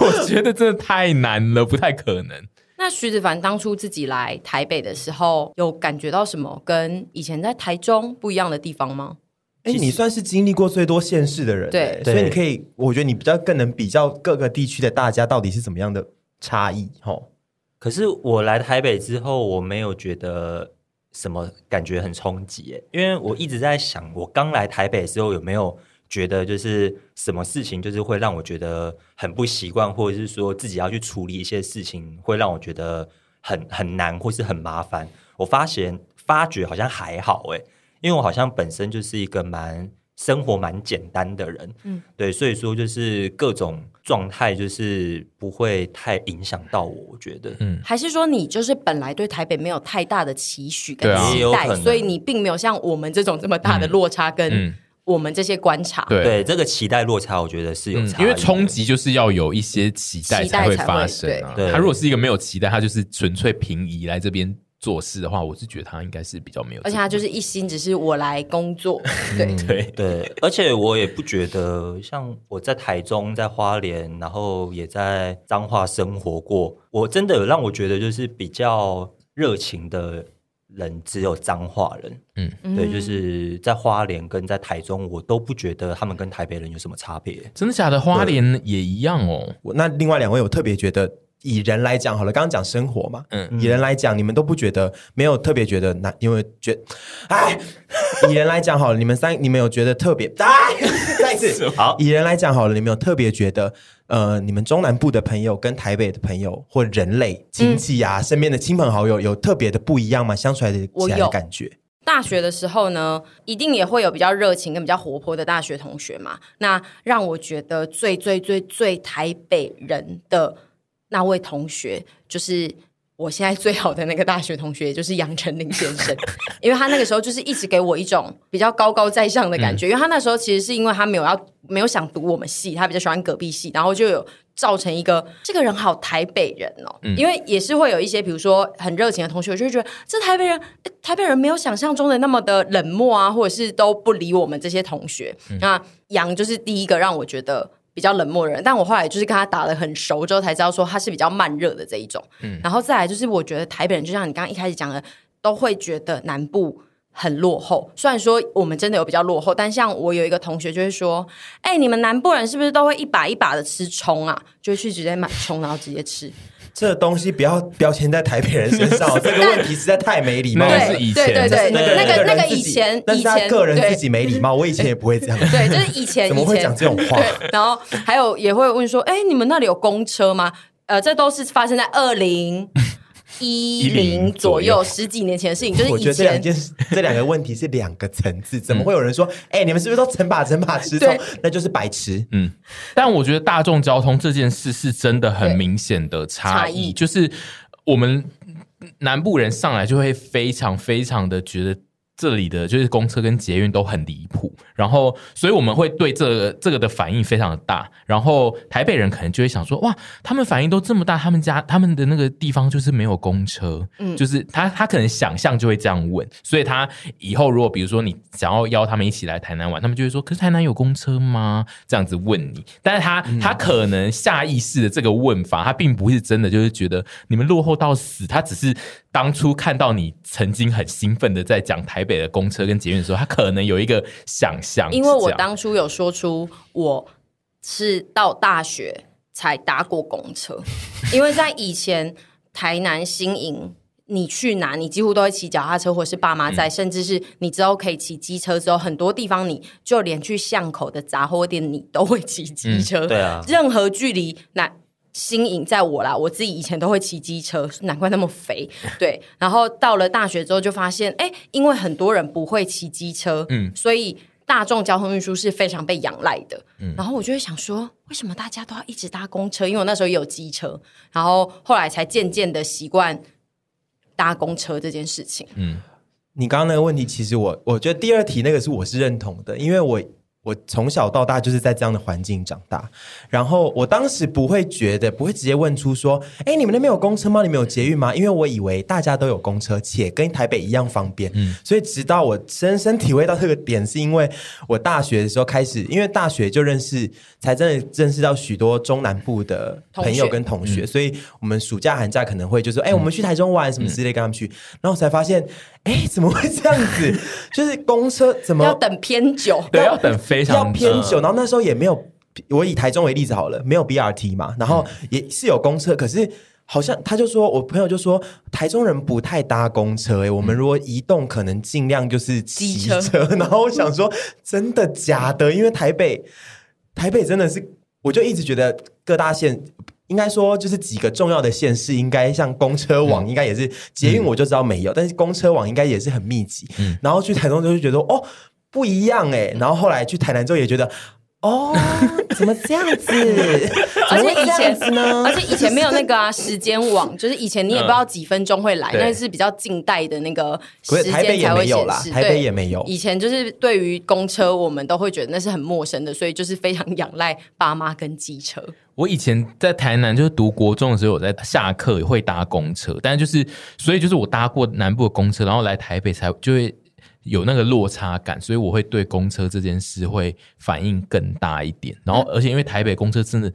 我觉得真的太难了，不太可能。那徐子凡当初自己来台北的时候，有感觉到什么跟以前在台中不一样的地方吗？哎、欸，你算是经历过最多县市的人，对，所以你可以，我觉得你比较更能比较各个地区的大家到底是怎么样的差异。吼，可是我来台北之后，我没有觉得什么感觉很冲击，因为我一直在想，我刚来台北的时候有没有。觉得就是什么事情，就是会让我觉得很不习惯，或者是说自己要去处理一些事情，会让我觉得很很难，或是很麻烦。我发现发觉好像还好诶，因为我好像本身就是一个蛮生活蛮简单的人，嗯，对，所以说就是各种状态就是不会太影响到我。我觉得，嗯，还是说你就是本来对台北没有太大的期许跟期待，所以你并没有像我们这种这么大的落差跟、嗯。嗯我们这些观察，对，对这个期待落差，我觉得是有差、嗯，因为冲击就是要有一些期待才会发生啊。对，他如果是一个没有期待，他就是纯粹平移来这边做事的话，我是觉得他应该是比较没有。而且他就是一心只是我来工作，对、嗯、对。对。而且我也不觉得，像我在台中、在花莲，然后也在彰化生活过，我真的有让我觉得就是比较热情的人只有彰化人。嗯，对，就是在花莲跟在台中，我都不觉得他们跟台北人有什么差别。真的假的？花莲也一样哦。那另外两位，我特别觉得。以人来讲好了，刚刚讲生活嘛，嗯，以人来讲，你们都不觉得没有特别觉得那，因为觉，哎，以人来讲好了，你们三，你们有觉得特别，哎，再一次，好，以人来讲好了，你们有特别觉得，呃，你们中南部的朋友跟台北的朋友或人类亲戚啊，嗯、身边的亲朋好友有特别的不一样吗？相处来的起来的感觉？大学的时候呢，一定也会有比较热情跟比较活泼的大学同学嘛。那让我觉得最最最最台北人的。那位同学就是我现在最好的那个大学同学，也就是杨丞琳先生，因为他那个时候就是一直给我一种比较高高在上的感觉，嗯、因为他那时候其实是因为他没有要没有想读我们系，他比较喜欢隔壁系，然后就有造成一个这个人好台北人哦，嗯、因为也是会有一些比如说很热情的同学，我就会觉得这台北人台北人没有想象中的那么的冷漠啊，或者是都不理我们这些同学。嗯、那杨就是第一个让我觉得。比较冷漠的人，但我后来就是跟他打的很熟之后，才知道说他是比较慢热的这一种。嗯，然后再来就是，我觉得台北人就像你刚刚一开始讲的，都会觉得南部很落后。虽然说我们真的有比较落后，但像我有一个同学就会说：“哎、欸，你们南部人是不是都会一把一把的吃葱啊？就去直接买葱，然后直接吃。”这东西不要标签在台北人身上，这个问题实在太没礼貌。是以前，对对对，那个那个以前以前，那是他个人自己没礼貌。我以前也不会这样。对，就是以前 怎么会讲这种话？然后还有也会问说，哎，你们那里有公车吗？呃，这都是发生在二零。一零左右，十几年前的事情，就是以前。我觉得这两件事，这两个问题是两个层次，怎么会有人说，哎、你们是不是都成把成把吃葱？对那就是白痴。嗯，但我觉得大众交通这件事是真的很明显的差异，异就是我们南部人上来就会非常非常的觉得。这里的就是公车跟捷运都很离谱，然后所以我们会对这个、这个的反应非常的大。然后台北人可能就会想说：哇，他们反应都这么大，他们家他们的那个地方就是没有公车，嗯，就是他他可能想象就会这样问。所以他以后如果比如说你想要邀他们一起来台南玩，他们就会说：可是台南有公车吗？这样子问你。但是他他可能下意识的这个问法，他并不是真的就是觉得你们落后到死，他只是当初看到你曾经很兴奋的在讲台。北的公车跟捷运的时候，他可能有一个想象，因为我当初有说出我是到大学才搭过公车，因为在以前台南新营，你去哪你几乎都会骑脚踏车，或是爸妈在，嗯、甚至是你之后可以骑机车之后，很多地方你就连去巷口的杂货店，你都会骑机车，嗯、对啊，任何距离那。新颖在我啦，我自己以前都会骑机车，难怪那么肥。对，然后到了大学之后就发现，哎，因为很多人不会骑机车，嗯，所以大众交通运输是非常被仰赖的。嗯，然后我就会想说，为什么大家都要一直搭公车？因为我那时候也有机车，然后后来才渐渐的习惯搭公车这件事情。嗯，你刚刚那个问题，其实我我觉得第二题那个是我是认同的，因为我。我从小到大就是在这样的环境长大，然后我当时不会觉得，不会直接问出说，哎，你们那边有公车吗？你们有捷运吗？因为我以为大家都有公车，且跟台北一样方便。嗯，所以直到我深深体会到这个点，是因为我大学的时候开始，因为大学就认识，才真的认识到许多中南部的朋友跟同学，同学，所以我们暑假寒假可能会就说，哎，我们去台中玩什么之类，跟他们去，然后才发现。哎，怎么会这样子？就是公车怎么要等偏久？对，要等非常要偏久。然后那时候也没有，我以台中为例子好了，没有 BRT 嘛。然后也是有公车，可是好像他就说，我朋友就说，台中人不太搭公车。哎，我们如果移动，可能尽量就是骑车。机车 然后我想说，真的假的？因为台北，台北真的是，我就一直觉得各大县。应该说，就是几个重要的县市，应该像公车网，应该也是捷运，我就知道没有，嗯、但是公车网应该也是很密集。嗯、然后去台中就会觉得哦，不一样哎，然后后来去台南之后也觉得。哦，怎么这样子？而且以前呢，而且以前没有那个啊，时间网，就是以前你也不知道几分钟会来，那是比较近代的那个时间才会显示。台北也没有。以前就是对于公车，我们都会觉得那是很陌生的，所以就是非常仰赖爸妈跟机车。我以前在台南就是读国中的时候，我在下课也会搭公车，但是就是所以就是我搭过南部的公车，然后来台北才就会。有那个落差感，所以我会对公车这件事会反应更大一点。然后，而且因为台北公车真的。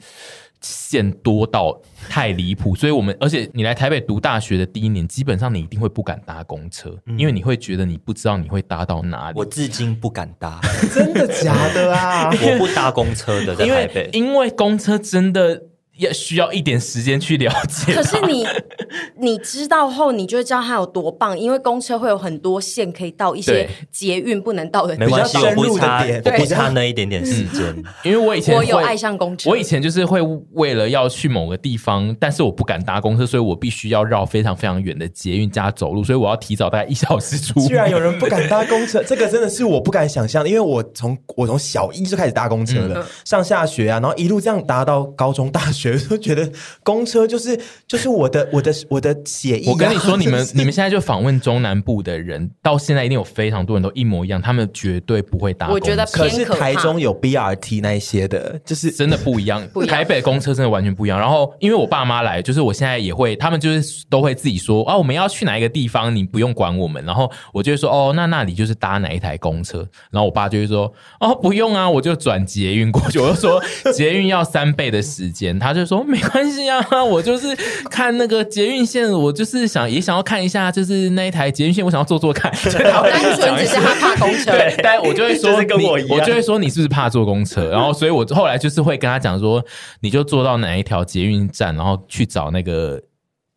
线多到太离谱，所以我们而且你来台北读大学的第一年，基本上你一定会不敢搭公车，嗯、因为你会觉得你不知道你会搭到哪里。我至今不敢搭，真的假的啊？我不搭公车的，在台北，因为，因为公车真的。也需要一点时间去了解。可是你 你知道后，你就会知道它有多棒，因为公车会有很多线可以到一些捷运不能到的地方。没关系，我不差，我不差那一点点时间。嗯、因为我以前我有爱上公车，我以前就是会为了要去某个地方，但是我不敢搭公车，所以我必须要绕非常非常远的捷运加走路，所以我要提早大概一小时出。居然有人不敢搭公车，这个真的是我不敢想象的，因为我从我从小一就开始搭公车了，嗯、上下学啊，然后一路这样搭到高中大学，都觉得。公车就是 就是我的我的我的血液、啊。我跟你说，你们 你们现在就访问中南部的人，到现在一定有非常多人都一模一样，他们绝对不会搭公车。我觉得可是台中有 BRT 那一些的，就是真的 不一样。台北公车真的完全不一样。然后因为我爸妈来，就是我现在也会，他们就是都会自己说啊，我们要去哪一个地方，你不用管我们。然后我就会说哦，那那里就是搭哪一台公车。然后我爸就会说哦，不用啊，我就转捷运过去。我就说捷运要三倍的时间，他就说没关系。啊！我就是看那个捷运线，我就是想也想要看一下，就是那一台捷运线，我想要坐坐看。单纯只是他怕公车，对，但我就会说跟我一样，我就会说你是不是怕坐公车？然后，所以我后来就是会跟他讲说，你就坐到哪一条捷运站，然后去找那个。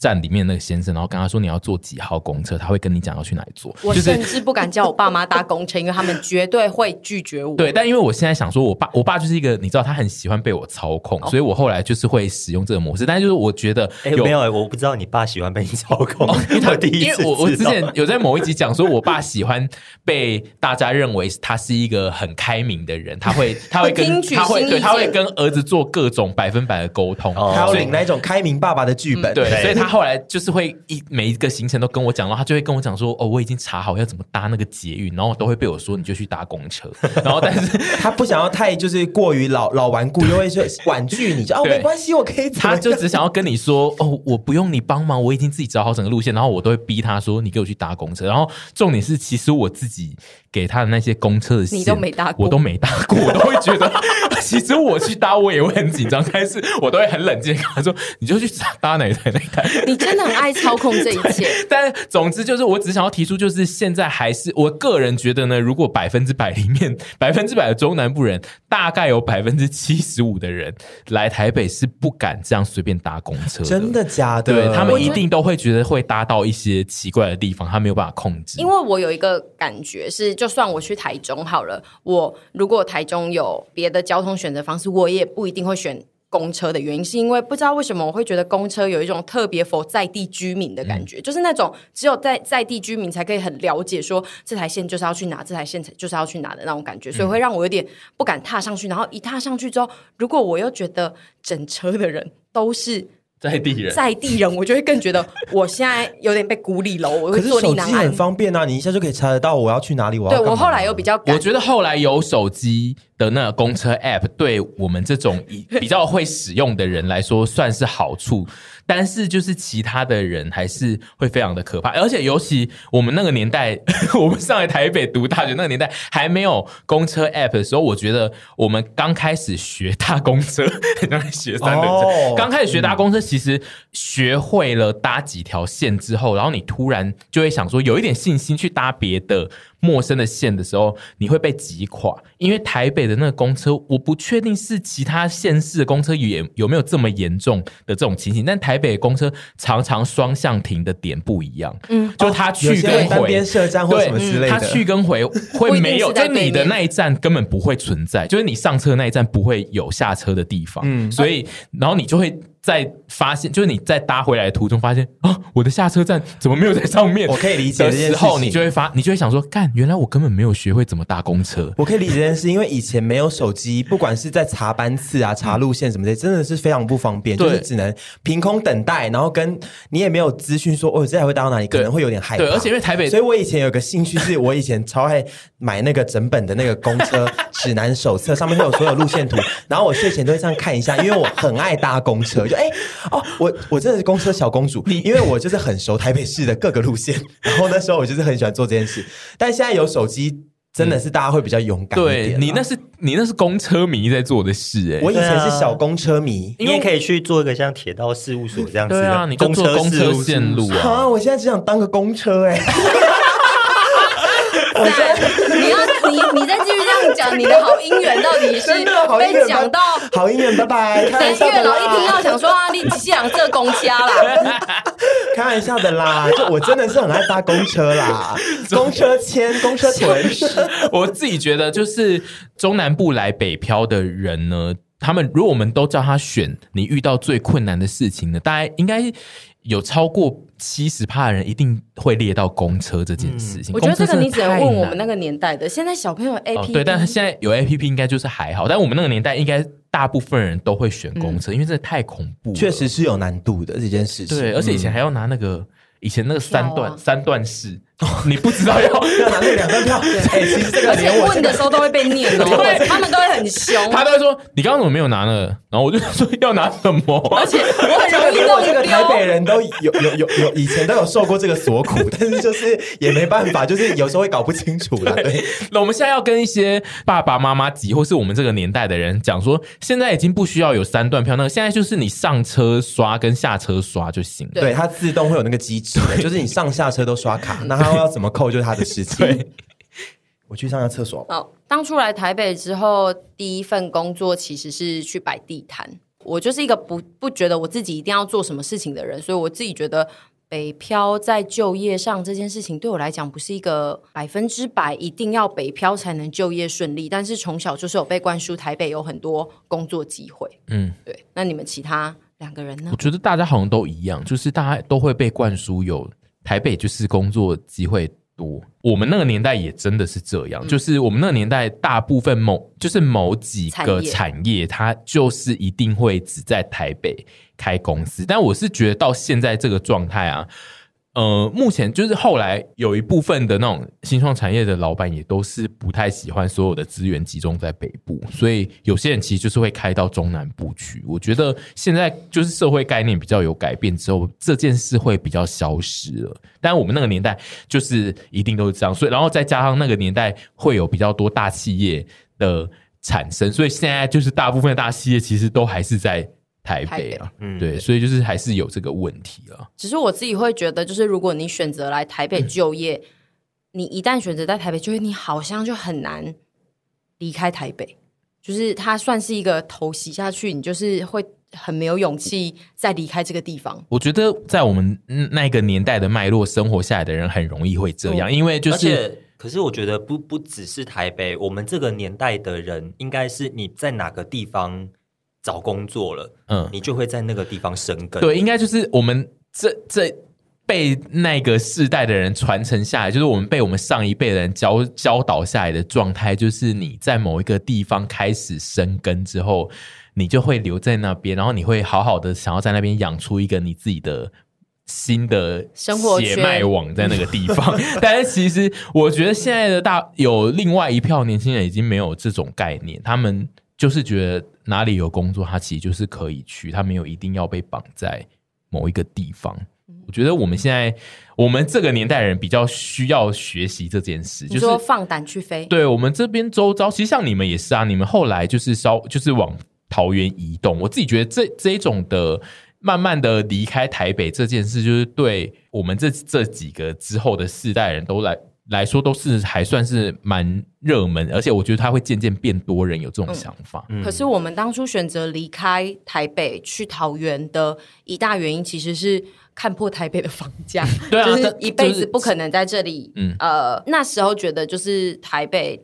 站里面那个先生，然后跟他说你要坐几号公车，他会跟你讲要去哪里坐。我甚至不敢叫我爸妈搭公车，因为他们绝对会拒绝我。对，但因为我现在想说，我爸，我爸就是一个你知道，他很喜欢被我操控，哦、所以我后来就是会使用这个模式。但是就是我觉得有、欸、没有、欸，我不知道你爸喜欢被你操控。哦、因为他第一次，因为我我之前有在某一集讲说，我爸喜欢被大家认为他是一个很开明的人，他会 他会跟他会对他会跟儿子做各种百分百的沟通，哦、他要领那种开明爸爸的剧本。嗯、对，所以他后来就是会。一每一个行程都跟我讲，然后他就会跟我讲说：“哦，我已经查好要怎么搭那个捷运，然后都会被我说你就去搭公车。”然后但是他不想要太就是过于老老顽固，又会说婉拒你，就哦没关系，我可以。他就只想要跟你说：“哦，我不用你帮忙，我已经自己找好整个路线。”然后我都会逼他说：“你给我去搭公车。”然后重点是，其实我自己给他的那些公车的线，你都没搭过，我都没搭过，我都会觉得 其实我去搭我也会很紧张，但是我都会很冷静跟他说：“你就去搭哪一台哪一台。”你真的很爱操控这一切，但总之就是，我只想要提出，就是现在还是我个人觉得呢，如果百分之百里面 百分之百的中南部人，大概有百分之七十五的人来台北是不敢这样随便搭公车的。真的假的？对，他们一定都会觉得会搭到一些奇怪的地方，他没有办法控制。因为我有一个感觉是，就算我去台中好了，我如果台中有别的交通选择方式，我也不一定会选。公车的原因是因为不知道为什么我会觉得公车有一种特别 for 在地居民的感觉，嗯、就是那种只有在在地居民才可以很了解说这台线就是要去哪，这台线就是要去哪的那种感觉，所以会让我有点不敢踏上去。然后一踏上去之后，如果我又觉得整车的人都是。在地人，在地人，我就会更觉得 我现在有点被孤立了。我会坐立难安。可是手机很方便啊，你一下就可以查得到我要去哪里。我要对我后来又比较，我觉得后来有手机的那个公车 App，对我们这种比较会使用的人来说算是好处。但是就是其他的人还是会非常的可怕，而且尤其我们那个年代，我们上来台北读大学那个年代还没有公车 App 的时候，我觉得我们刚开始学搭公车，刚开始学三轮车，刚开始学搭公车，其实学会了搭几条线之后，然后你突然就会想说有一点信心去搭别的。陌生的线的时候，你会被挤垮，因为台北的那个公车，我不确定是其他县市的公车也有没有这么严重的这种情形，但台北的公车常常双向停的点不一样，嗯，就他去跟回，单边设站或什么之类的，他去跟回会没有，就你的那一站根本不会存在，就是你上车那一站不会有下车的地方，嗯，所以然后你就会。在发现，就是你在搭回来的途中发现啊，我的下车站怎么没有在上面？我可以理解的时候，你就会发，你就会想说，干，原来我根本没有学会怎么搭公车。我可以理解这件事，因为以前没有手机，不管是在查班次啊、查路线什么的，真的是非常不方便，就是只能凭空等待，然后跟你也没有资讯说，哦，这还会搭到哪里，可能会有点害怕。对，而且因为台北，所以我以前有个兴趣是，我以前超爱买那个整本的那个公车指南手册，上面会有所有路线图，然后我睡前都会这样看一下，因为我很爱搭公车，就 哎、欸、哦，我我真的是公车小公主，因为我就是很熟台北市的各个路线，然后那时候我就是很喜欢做这件事，但现在有手机。真的是大家会比较勇敢一点。对，你那是你那是公车迷在做的事哎、欸，我以前是小公车迷，你也可以去做一个像铁道事务所这样子的。对啊，你公车公车线路啊。啊，我现在只想当个公车哎、欸。我现在 你要你你再继续这样讲，你的好姻缘到底是被讲到好姻缘，拜拜。等月老一听到想说啊，你西洋这公家啦。开玩笑的啦，就我真的是很爱搭公车啦，公车牵，公车腿。我自己觉得，就是中南部来北漂的人呢，他们如果我们都叫他选，你遇到最困难的事情呢，大概应该有超过七十趴的人一定会列到公车这件事情。嗯、我觉得这个你只能问我们那个年代的，现在小朋友 A P P、哦、对，但是现在有 A P P 应该就是还好，但我们那个年代应该大部分人都会选公车，嗯、因为这太恐怖，确实是有难度的这件事情。对，而且以前还要拿那个、嗯、以前那个三段、啊、三段式。你不知道要 要拿那两张票？哎，其实这个而且问的时候都会被念哦，他们都会很凶。他都会说：“你刚刚怎么没有拿呢？”然后我就说：“要拿什么？”而且我很容易弄丢。这个台北人都有有有有以前都有受过这个所苦，但是就是也没办法，就是有时候会搞不清楚了。对，那我们现在要跟一些爸爸妈妈级，或是我们这个年代的人讲说，现在已经不需要有三段票，那个现在就是你上车刷跟下车刷就行了。对，它自动会有那个机制，就是你上下车都刷卡，那它要怎么扣就是。他的事情。我去上下厕所。好，当初来台北之后，第一份工作其实是去摆地摊。我就是一个不不觉得我自己一定要做什么事情的人，所以我自己觉得北漂在就业上这件事情对我来讲不是一个百分之百一定要北漂才能就业顺利。但是从小就是有被灌输台北有很多工作机会。嗯，对。那你们其他两个人呢？我觉得大家好像都一样，就是大家都会被灌输有台北就是工作机会。多，我们那个年代也真的是这样，嗯、就是我们那个年代大部分某就是某几个产业，它就是一定会只在台北开公司，但我是觉得到现在这个状态啊。呃，目前就是后来有一部分的那种新创产业的老板也都是不太喜欢所有的资源集中在北部，所以有些人其实就是会开到中南部去。我觉得现在就是社会概念比较有改变之后，这件事会比较消失了。但我们那个年代就是一定都是这样，所以然后再加上那个年代会有比较多大企业的产生，所以现在就是大部分的大企业其实都还是在。台北啊，嗯，对，所以就是还是有这个问题啊。只是我自己会觉得，就是如果你选择来台北就业，嗯、你一旦选择在台北就业，你好像就很难离开台北。就是它算是一个头洗下去，你就是会很没有勇气再离开这个地方。我觉得在我们那个年代的脉络生活下来的人，很容易会这样，嗯、因为就是，可是我觉得不不只是台北，我们这个年代的人，应该是你在哪个地方。找工作了，嗯，你就会在那个地方生根。对，应该就是我们这这被那个世代的人传承下来，就是我们被我们上一辈的人教教导下来的状态，就是你在某一个地方开始生根之后，你就会留在那边，然后你会好好的想要在那边养出一个你自己的新的生活血脉网在那个地方。但是其实我觉得现在的大有另外一票年轻人已经没有这种概念，他们就是觉得。哪里有工作，他其实就是可以去，他没有一定要被绑在某一个地方。我觉得我们现在，我们这个年代人比较需要学习这件事，就是说放胆去飞。对，我们这边周遭，其实像你们也是啊，你们后来就是稍就是往桃园移动。我自己觉得这这一种的慢慢的离开台北这件事，就是对我们这这几个之后的世代人都来。来说都是还算是蛮热门，而且我觉得他会渐渐变多人有这种想法。嗯，可是我们当初选择离开台北去桃园的一大原因，其实是看破台北的房价，对啊，就是一辈子不可能在这里。嗯，呃，那时候觉得就是台北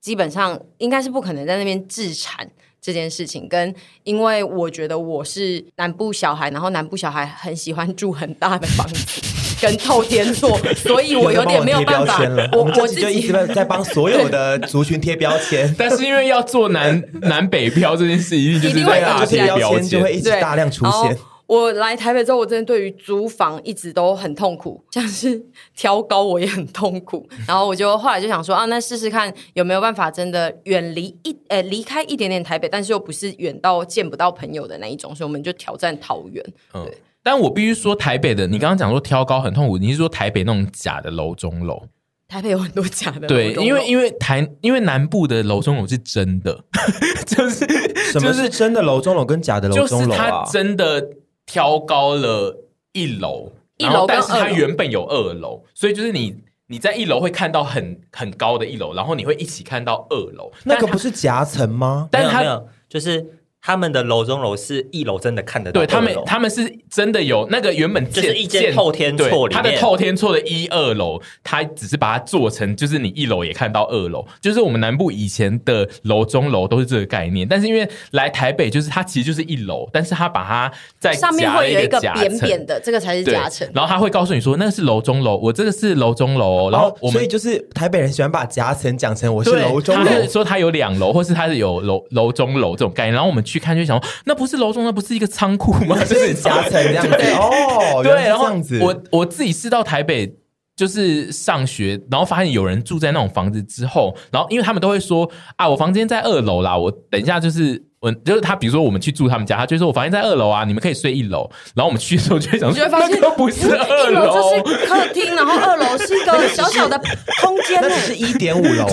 基本上应该是不可能在那边置产这件事情，跟因为我觉得我是南部小孩，然后南部小孩很喜欢住很大的房子。跟透天做，所以我有点没有办法。我我自己就一直在帮所有的族群贴标签，但是因为要做南南北漂这件事，一定就是在大贴标签，就会一直大量出现。我来台北之后，我真的对于租房一直都很痛苦，像是挑高我也很痛苦。然后我就后来就想说啊，那试试看有没有办法真的远离一呃离开一点点台北，但是又不是远到见不到朋友的那一种，所以我们就挑战桃园。嗯，但我必须说台北的，你刚刚讲说挑高很痛苦，你是说台北那种假的楼中楼？台北有很多假的，对，因为因为台因为南部的楼中楼是真的，就是什么是真的楼中楼跟假的楼中楼啊？它真的挑高了一楼，一楼但是它原本有二楼，所以就是你你在一楼会看到很很高的一楼，然后你会一起看到二楼，那个不是夹层吗？但是它没有，就是。他们的楼中楼是一楼真的看得到，对他们，他们是真的有那个原本就是一间透天厝里面，它的透天错的一二楼，他只是把它做成，就是你一楼也看到二楼，就是我们南部以前的楼中楼都是这个概念，但是因为来台北，就是它其实就是一楼，但是它把它在上面会有一个扁扁的，这个才是夹层，然后他会告诉你说那个是楼中楼，我这个是楼中楼，然后我们、哦、所以就是台北人喜欢把夹层讲成我是楼中楼，他说他有两楼，或是他是有楼楼中楼这种概念，然后我们去看就想那不是楼中，那不是一个仓库吗？就是夹层这样子 哦。对，然后这样子，我我自己是到台北就是上学，然后发现有人住在那种房子之后，然后因为他们都会说啊，我房间在二楼啦，我等一下就是。我就是他，比如说我们去住他们家，他就说我房间在二楼啊，你们可以睡一楼。然后我们去的时候就会想说，那个不是二楼，就是客厅，然后二楼是一个小小的空间，那是一点五楼，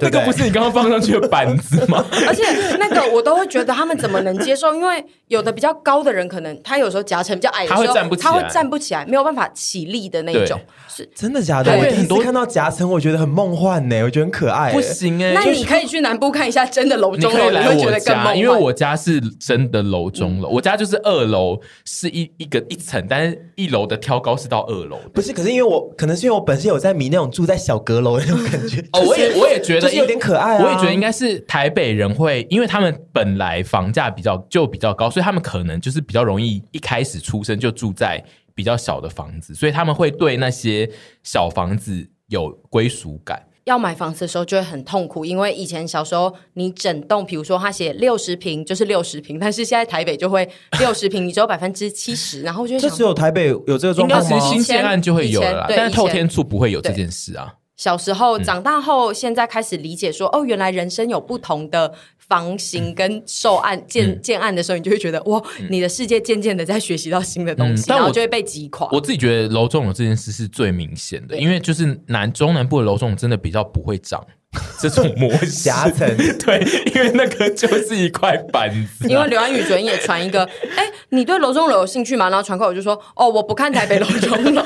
那个不是你刚刚放上去的板子吗？而且那个我都会觉得他们怎么能接受？因为有的比较高的人，可能他有时候夹层比较矮的时候，他会站不起来，他会站不起来，没有办法起立的那种。是真的假的？我很多看到夹层，我觉得很梦幻呢，我觉得很可爱。不行哎，那你可以去南部看一下真的楼中楼，你会觉得更梦幻，因为我家是。真的楼中楼，嗯、我家就是二楼是一一个一层，但是一楼的挑高是到二楼。不是，可是因为我可能是因为我本身有在迷那种住在小阁楼的那种感觉。哦，我也我也觉得有点可爱啊。我也觉得应该是台北人会，因为他们本来房价比较就比较高，所以他们可能就是比较容易一开始出生就住在比较小的房子，所以他们会对那些小房子有归属感。要买房子的时候就会很痛苦，因为以前小时候你整栋，比如说他写六十平就是六十平，但是现在台北就会 六十平，你只有百分之七十，然后就这只有台北有这个状况吗？新建案就会有了啦，但是透天处不会有这件事啊。小时候长大后，现在开始理解说，哦，原来人生有不同的。房型跟受案建建案的时候，你就会觉得哇，你的世界渐渐的在学习到新的东西，然后就会被击垮。我自己觉得楼中楼这件事是最明显的，因为就是南中南部的楼中真的比较不会长 这种模夹层，对，因为那个就是一块板子。因为刘安宇昨天也传一个，哎，你对楼中楼有兴趣吗？然后传过来我就说，哦，我不看台北楼中楼。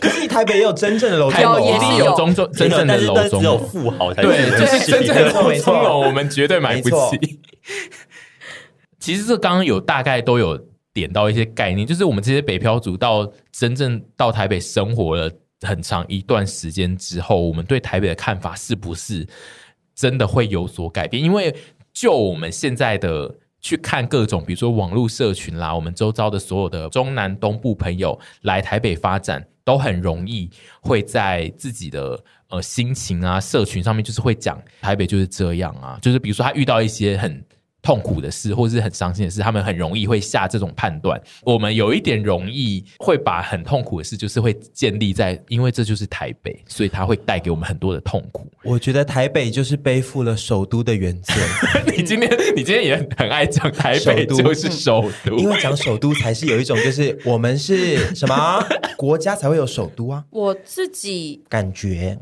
可是台北也有真正的楼中楼，一定有中中真正的楼中楼，只有富豪才对，就是真正的楼中楼，我们绝对买不起。其实这刚刚有大概都有点到一些概念，就是我们这些北漂族到真正到台北生活了很长一段时间之后，我们对台北的看法是不是真的会有所改变？因为就我们现在的去看各种，比如说网络社群啦，我们周遭的所有的中南东部朋友来台北发展，都很容易会在自己的呃心情啊社群上面，就是会讲台北就是这样啊，就是比如说他遇到一些很。痛苦的事，或是很伤心的事，他们很容易会下这种判断。我们有一点容易会把很痛苦的事，就是会建立在，因为这就是台北，所以它会带给我们很多的痛苦。我觉得台北就是背负了首都的原罪。你今天，你今天也很爱讲台北就是首都，因为讲首都才是有一种，就是我们是什么 国家才会有首都啊。我自己感觉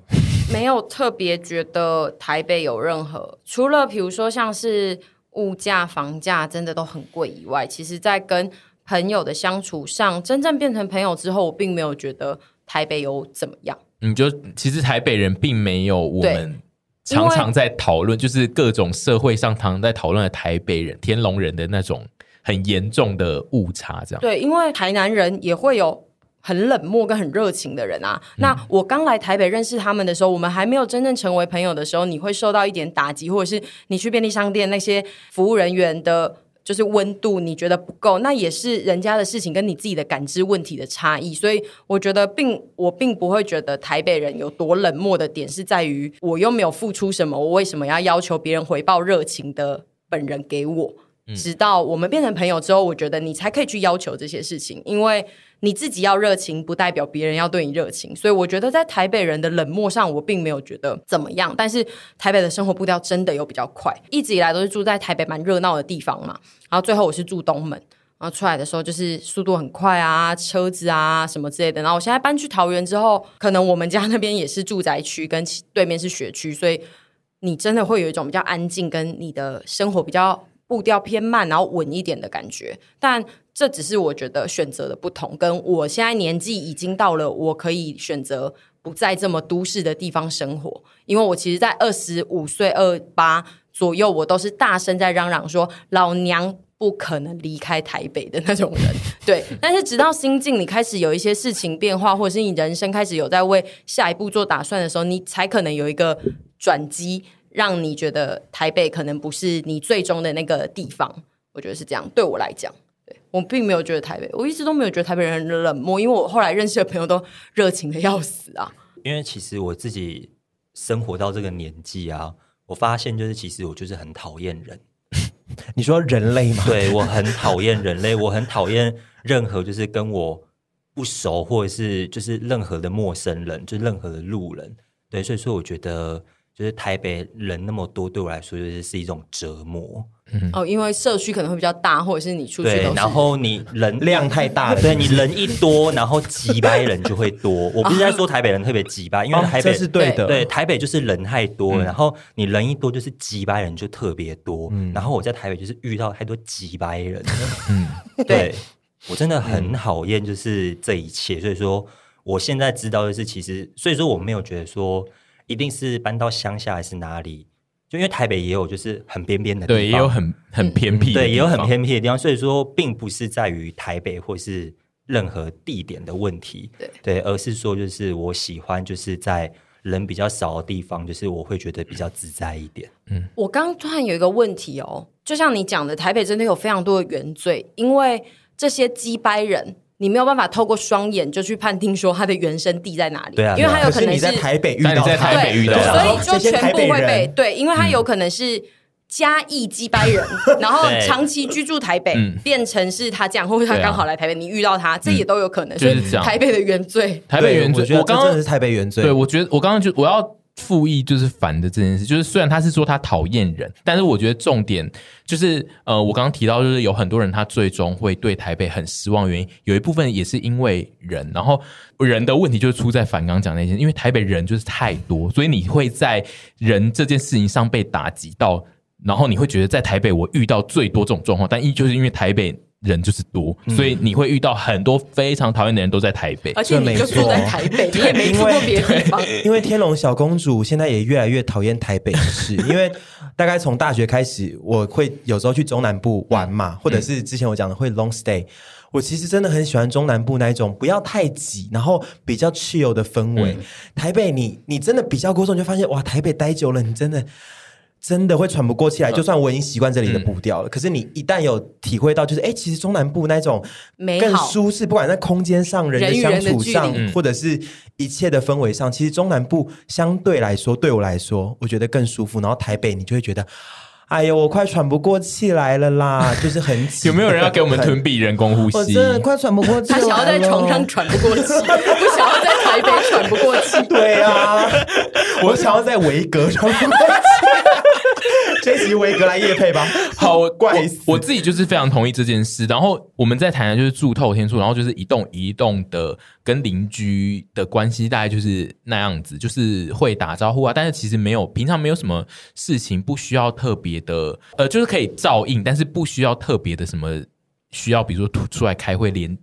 没有特别觉得台北有任何，除了比如说像是。物价、房价真的都很贵以外，其实，在跟朋友的相处上，真正变成朋友之后，我并没有觉得台北有怎么样。你就其实台北人并没有我们常常在讨论，就是各种社会上常常在讨论的台北人、天龙人的那种很严重的误差，这样。对，因为台南人也会有。很冷漠跟很热情的人啊，那我刚来台北认识他们的时候，我们还没有真正成为朋友的时候，你会受到一点打击，或者是你去便利商店那些服务人员的，就是温度你觉得不够，那也是人家的事情跟你自己的感知问题的差异。所以我觉得并我并不会觉得台北人有多冷漠的点是在于我又没有付出什么，我为什么要要求别人回报热情的本人给我？直到我们变成朋友之后，我觉得你才可以去要求这些事情，因为你自己要热情，不代表别人要对你热情。所以我觉得在台北人的冷漠上，我并没有觉得怎么样。但是台北的生活步调真的有比较快，一直以来都是住在台北蛮热闹的地方嘛。然后最后我是住东门，然后出来的时候就是速度很快啊，车子啊什么之类的。然后我现在搬去桃园之后，可能我们家那边也是住宅区，跟对面是学区，所以你真的会有一种比较安静，跟你的生活比较。步调偏慢，然后稳一点的感觉，但这只是我觉得选择的不同。跟我现在年纪已经到了，我可以选择不在这么都市的地方生活。因为我其实，在二十五岁、二八左右，我都是大声在嚷嚷说：“老娘不可能离开台北的那种人。”对。但是直到心境你开始有一些事情变化，或者是你人生开始有在为下一步做打算的时候，你才可能有一个转机。让你觉得台北可能不是你最终的那个地方，我觉得是这样。对我来讲，对我并没有觉得台北，我一直都没有觉得台北人很冷漠，因为我后来认识的朋友都热情的要死啊。因为其实我自己生活到这个年纪啊，我发现就是其实我就是很讨厌人。你说人类吗？对，我很讨厌人类，我很讨厌任何就是跟我不熟或者是就是任何的陌生人，就任何的路人。对，所以说我觉得。就是台北人那么多，对我来说就是是一种折磨。嗯、哦，因为社区可能会比较大，或者是你出去对，然后你人 量太大了，对你人一多，然后挤掰人就会多。我不是在说台北人特别挤掰，因为台北、哦、是对的，对台北就是人太多，嗯、然后你人一多就是挤掰人就特别多。嗯、然后我在台北就是遇到太多挤掰人，嗯，对，对我真的很讨厌就是这一切。所以说，我现在知道的是，其实所以说我没有觉得说。一定是搬到乡下还是哪里？就因为台北也有就是很边边的地方，对，也有很很偏僻，对，也有很偏僻的地方。所以说，并不是在于台北或是任何地点的问题，对，对，而是说就是我喜欢就是在人比较少的地方，就是我会觉得比较自在一点。嗯，我刚突然有一个问题哦，就像你讲的，台北真的有非常多的原罪，因为这些鸡掰人。你没有办法透过双眼就去判定说他的原生地在哪里，对啊，因为他有可能是，是你在台北遇到，在台北遇到，所以就全部会被对，因为他有可能是嘉义机掰人，嗯、然后长期居住台北，变成是他这样，或者他刚好来台北，你遇到他，这也都有可能，是台北的原罪，台北原罪，我刚刚是台北原罪，对我觉得我刚刚就我要。复议就是烦的这件事，就是虽然他是说他讨厌人，但是我觉得重点就是，呃，我刚刚提到就是有很多人他最终会对台北很失望，原因有一部分也是因为人，然后人的问题就是出在反刚讲那些，因为台北人就是太多，所以你会在人这件事情上被打击到，然后你会觉得在台北我遇到最多这种状况，但一就是因为台北。人就是多，所以你会遇到很多非常讨厌的人都在台北，而且你就住在台北，你也没住过别的地方。因为天龙小公主现在也越来越讨厌台北市，因为大概从大学开始，我会有时候去中南部玩嘛，或者是之前我讲的会 long stay。我其实真的很喜欢中南部那一种不要太挤，然后比较 chill 的氛围。台北你你真的比较过之后，你就发现哇，台北待久了，你真的。真的会喘不过气来，就算我已经习惯这里的步调了，嗯、可是你一旦有体会到，就是哎，其实中南部那种更舒适，不管在空间上、人的相处上，人人或者是一切的氛围上，其实中南部相对来说，对我来说，我觉得更舒服。然后台北，你就会觉得，哎呦，我快喘不过气来了啦，就是很挤。有没有人要给我们吞闭人工呼吸？我真的快喘不过气，他想要在床上喘不过气，不想要在台北喘不过气。对啊，我想要在维格喘不过气。这集维格来夜配吧，好怪死我！我自己就是非常同意这件事。然后我们在台南就是住透天厝，然后就是一栋一栋的跟邻居的关系大概就是那样子，就是会打招呼啊。但是其实没有平常没有什么事情不需要特别的，呃，就是可以照应，但是不需要特别的什么需要，比如说出来开会连。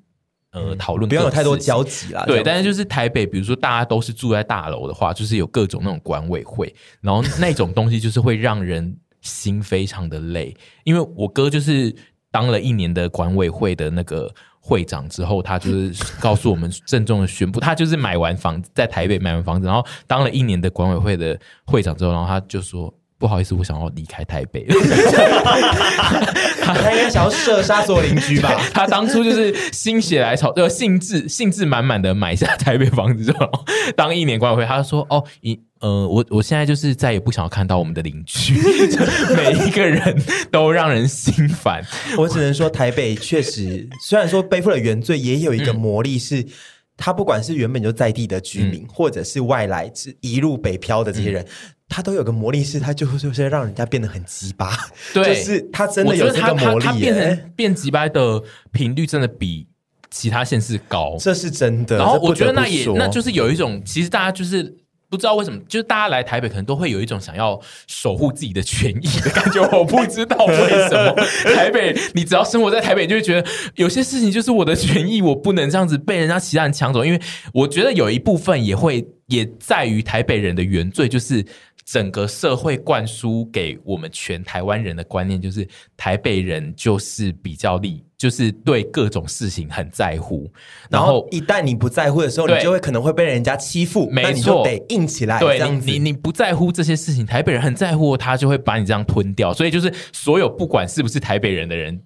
呃，讨论不要有太多交集啦。对，但是就是台北，比如说大家都是住在大楼的话，就是有各种那种管委会，然后那种东西就是会让人心非常的累。因为我哥就是当了一年的管委会的那个会长之后，他就是 告诉我们郑重的宣布，他就是买完房子在台北买完房子，然后当了一年的管委会的会长之后，然后他就说。不好意思，我想要离开台北。他应该想要射杀所有邻居吧？他当初就是心血来潮，呃，兴致兴致满满的买下台北房子之后，当一年管委会，他就说：“哦，你呃，我我现在就是再也不想要看到我们的邻居，每一个人都让人心烦。我只能说，台北确实虽然说背负了原罪，也有一个魔力是，是、嗯、他不管是原本就在地的居民，嗯、或者是外来是一路北漂的这些人，嗯、他都有个魔力，是他就就是让人家变得很鸡巴。对，就是他真的有这个魔力，他变成变鸡巴的频率真的比其他县市高，这是真的。然后我觉得那也那就是有一种，其实大家就是。不知道为什么，就是大家来台北可能都会有一种想要守护自己的权益的感觉。我不知道为什么 台北，你只要生活在台北，就会觉得有些事情就是我的权益，我不能这样子被人家其他人抢走。因为我觉得有一部分也会也在于台北人的原罪，就是。整个社会灌输给我们全台湾人的观念，就是台北人就是比较利，就是对各种事情很在乎。然后，一旦你不在乎的时候，你就会可能会被人家欺负，没错，你就得硬起来。对，你你你不在乎这些事情，台北人很在乎，他就会把你这样吞掉。所以，就是所有不管是不是台北人的人，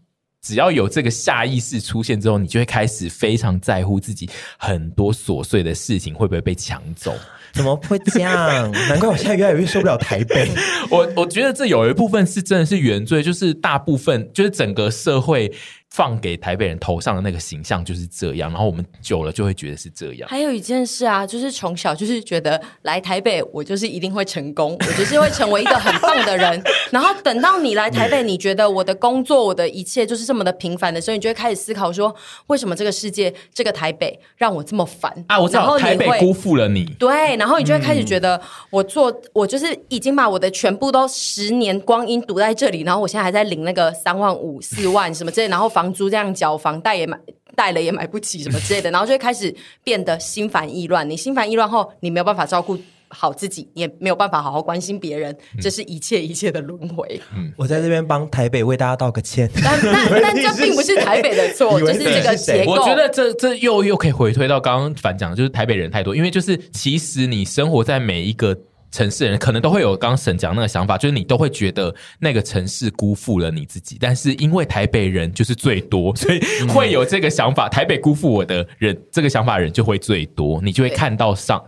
只要有这个下意识出现之后，你就会开始非常在乎自己很多琐碎的事情会不会被抢走。怎么会这样？难怪我现在越来越受不了台北。我我觉得这有一部分是真的是原罪，就是大部分就是整个社会。放给台北人头上的那个形象就是这样，然后我们久了就会觉得是这样。还有一件事啊，就是从小就是觉得来台北，我就是一定会成功，我就是会成为一个很棒的人。然后等到你来台北，你觉得我的工作、我的一切就是这么的平凡的时候，你就会开始思考说，为什么这个世界、这个台北让我这么烦啊？我知道台北辜负了你。对，然后你就会开始觉得，我做我就是已经把我的全部都十年光阴堵在这里，然后我现在还在领那个三万五、四万什么之类，然后房租这样交，房贷也买贷了也买不起什么之类的，然后就会开始变得心烦意乱。你心烦意乱后，你没有办法照顾好自己，也没有办法好好关心别人，这是一切一切的轮回。嗯，我在这边帮台北为大家道个歉，但 但但这并不是台北的错，就是这个结构。我觉得这这又又可以回推到刚刚反讲，就是台北人太多，因为就是其实你生活在每一个。城市人可能都会有刚刚沈讲那个想法，就是你都会觉得那个城市辜负了你自己，但是因为台北人就是最多，所以会有这个想法。嗯、台北辜负我的人，这个想法的人就会最多，你就会看到上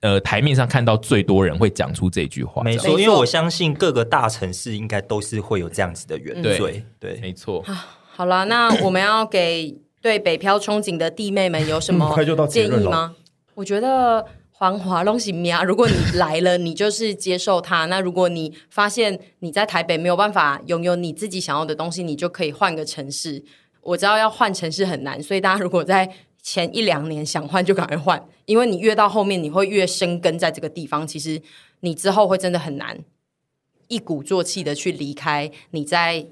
呃台面上看到最多人会讲出这句话。没错，因为我相信各个大城市应该都是会有这样子的原罪。对，对，没错。好了，那我们要给对北漂憧憬的弟妹们有什么建议吗？我觉得。繁华东西名，如果你来了，你就是接受它。那如果你发现你在台北没有办法拥有你自己想要的东西，你就可以换个城市。我知道要换城市很难，所以大家如果在前一两年想换，就赶快换，因为你越到后面，你会越生根在这个地方。其实你之后会真的很难一鼓作气的去离开你在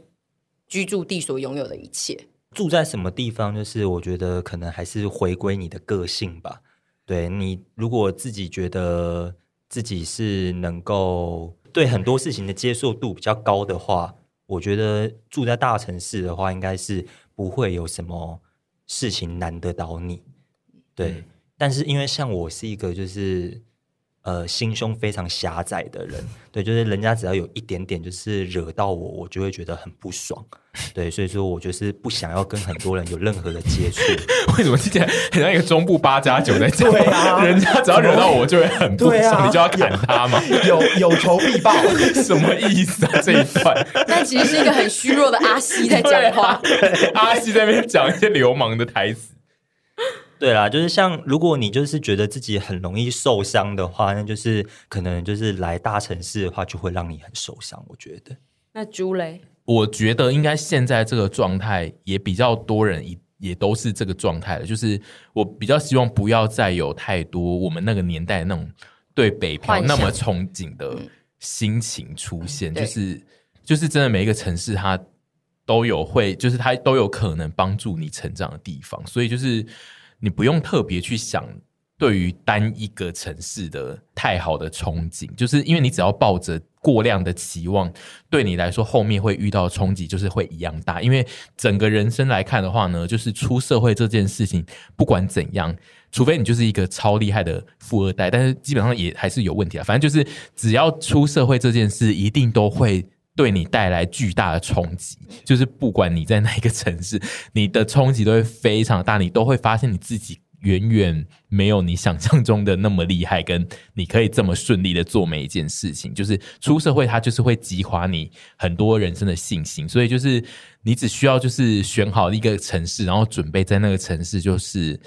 居住地所拥有的一切。住在什么地方，就是我觉得可能还是回归你的个性吧。对，你如果自己觉得自己是能够对很多事情的接受度比较高的话，我觉得住在大城市的话，应该是不会有什么事情难得倒你。对，嗯、但是因为像我是一个就是。呃，心胸非常狭窄的人，对，就是人家只要有一点点就是惹到我，我就会觉得很不爽，对，所以说我就是不想要跟很多人有任何的接触。为什么听起来很像一个中部八加九在讲？对啊，人家只要惹到我就会很不爽，啊、你就要砍他嘛？有有仇必报，什么意思啊？这一段？那其实是一个很虚弱的阿西在讲话，啊、阿西在那边讲一些流氓的台词。对啦，就是像如果你就是觉得自己很容易受伤的话，那就是可能就是来大城市的话，就会让你很受伤。我觉得。那朱雷，我觉得应该现在这个状态也比较多人也也都是这个状态了。就是我比较希望不要再有太多我们那个年代那种对北漂那么憧憬的心情出现。想就是就是真的每一个城市它都有会，就是它都有可能帮助你成长的地方，所以就是。你不用特别去想对于单一个城市的太好的憧憬，就是因为你只要抱着过量的期望，对你来说后面会遇到冲击就是会一样大。因为整个人生来看的话呢，就是出社会这件事情，不管怎样，除非你就是一个超厉害的富二代，但是基本上也还是有问题啊。反正就是只要出社会这件事，一定都会。对你带来巨大的冲击，就是不管你在哪个城市，你的冲击都会非常大，你都会发现你自己远远没有你想象中的那么厉害，跟你可以这么顺利的做每一件事情。就是出社会，它就是会激发你很多人生的信心。所以就是你只需要就是选好一个城市，然后准备在那个城市就是。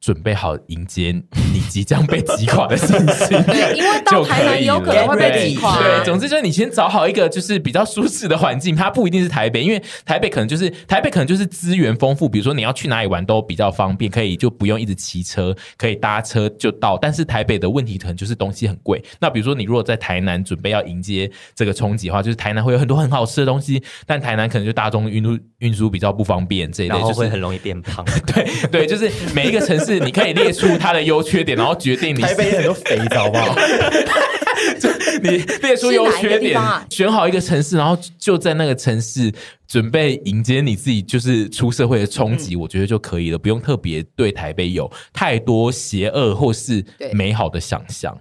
准备好迎接你即将被击垮的信心，因为到台南有可能会被击垮。对，总之就是你先找好一个就是比较舒适的环境，它不一定是台北，因为台北可能就是台北可能就是资源丰富，比如说你要去哪里玩都比较方便，可以就不用一直骑车，可以搭车就到。但是台北的问题可能就是东西很贵。那比如说你如果在台南准备要迎接这个冲击的话，就是台南会有很多很好吃的东西，但台南可能就大众运输运输比较不方便这一类，然后会很容易变胖。对对，就是每一个城市。是，你可以列出它的优缺点，然后决定你台北很多肥皂，好不好？你列出优缺点，选好一个城市，然后就在那个城市准备迎接你自己就是出社会的冲击，我觉得就可以了，不用特别对台北有太多邪恶或是美好的想象。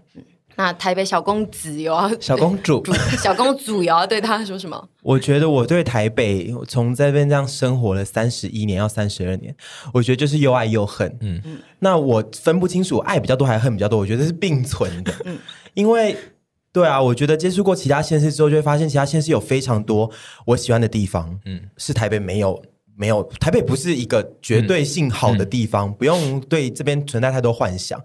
那台北小公子有啊，小公主，小公主有要对他说什么？我觉得我对台北，从这边这样生活了三十一年，要三十二年，我觉得就是又爱又恨。嗯嗯，那我分不清楚爱比较多还是恨比较多，我觉得是并存的。嗯，因为对啊，我觉得接触过其他县市之后，就会发现其他县市有非常多我喜欢的地方。嗯，是台北没有。没有，台北不是一个绝对性好的地方，嗯嗯、不用对这边存在太多幻想。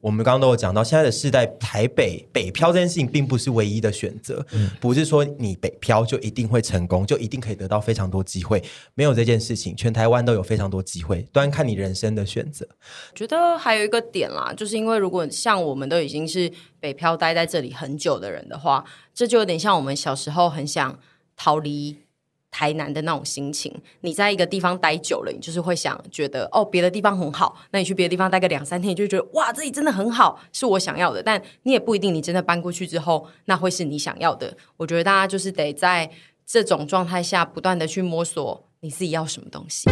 我们刚刚都有讲到，现在的世代，台北北漂这件事情并不是唯一的选择，嗯、不是说你北漂就一定会成功，就一定可以得到非常多机会，没有这件事情，全台湾都有非常多机会，端看你人生的选择。觉得还有一个点啦，就是因为如果像我们都已经是北漂待在这里很久的人的话，这就有点像我们小时候很想逃离。台南的那种心情，你在一个地方待久了，你就是会想觉得哦，别的地方很好。那你去别的地方待个两三天，你就觉得哇，这里真的很好，是我想要的。但你也不一定，你真的搬过去之后，那会是你想要的。我觉得大家就是得在这种状态下，不断的去摸索你自己要什么东西。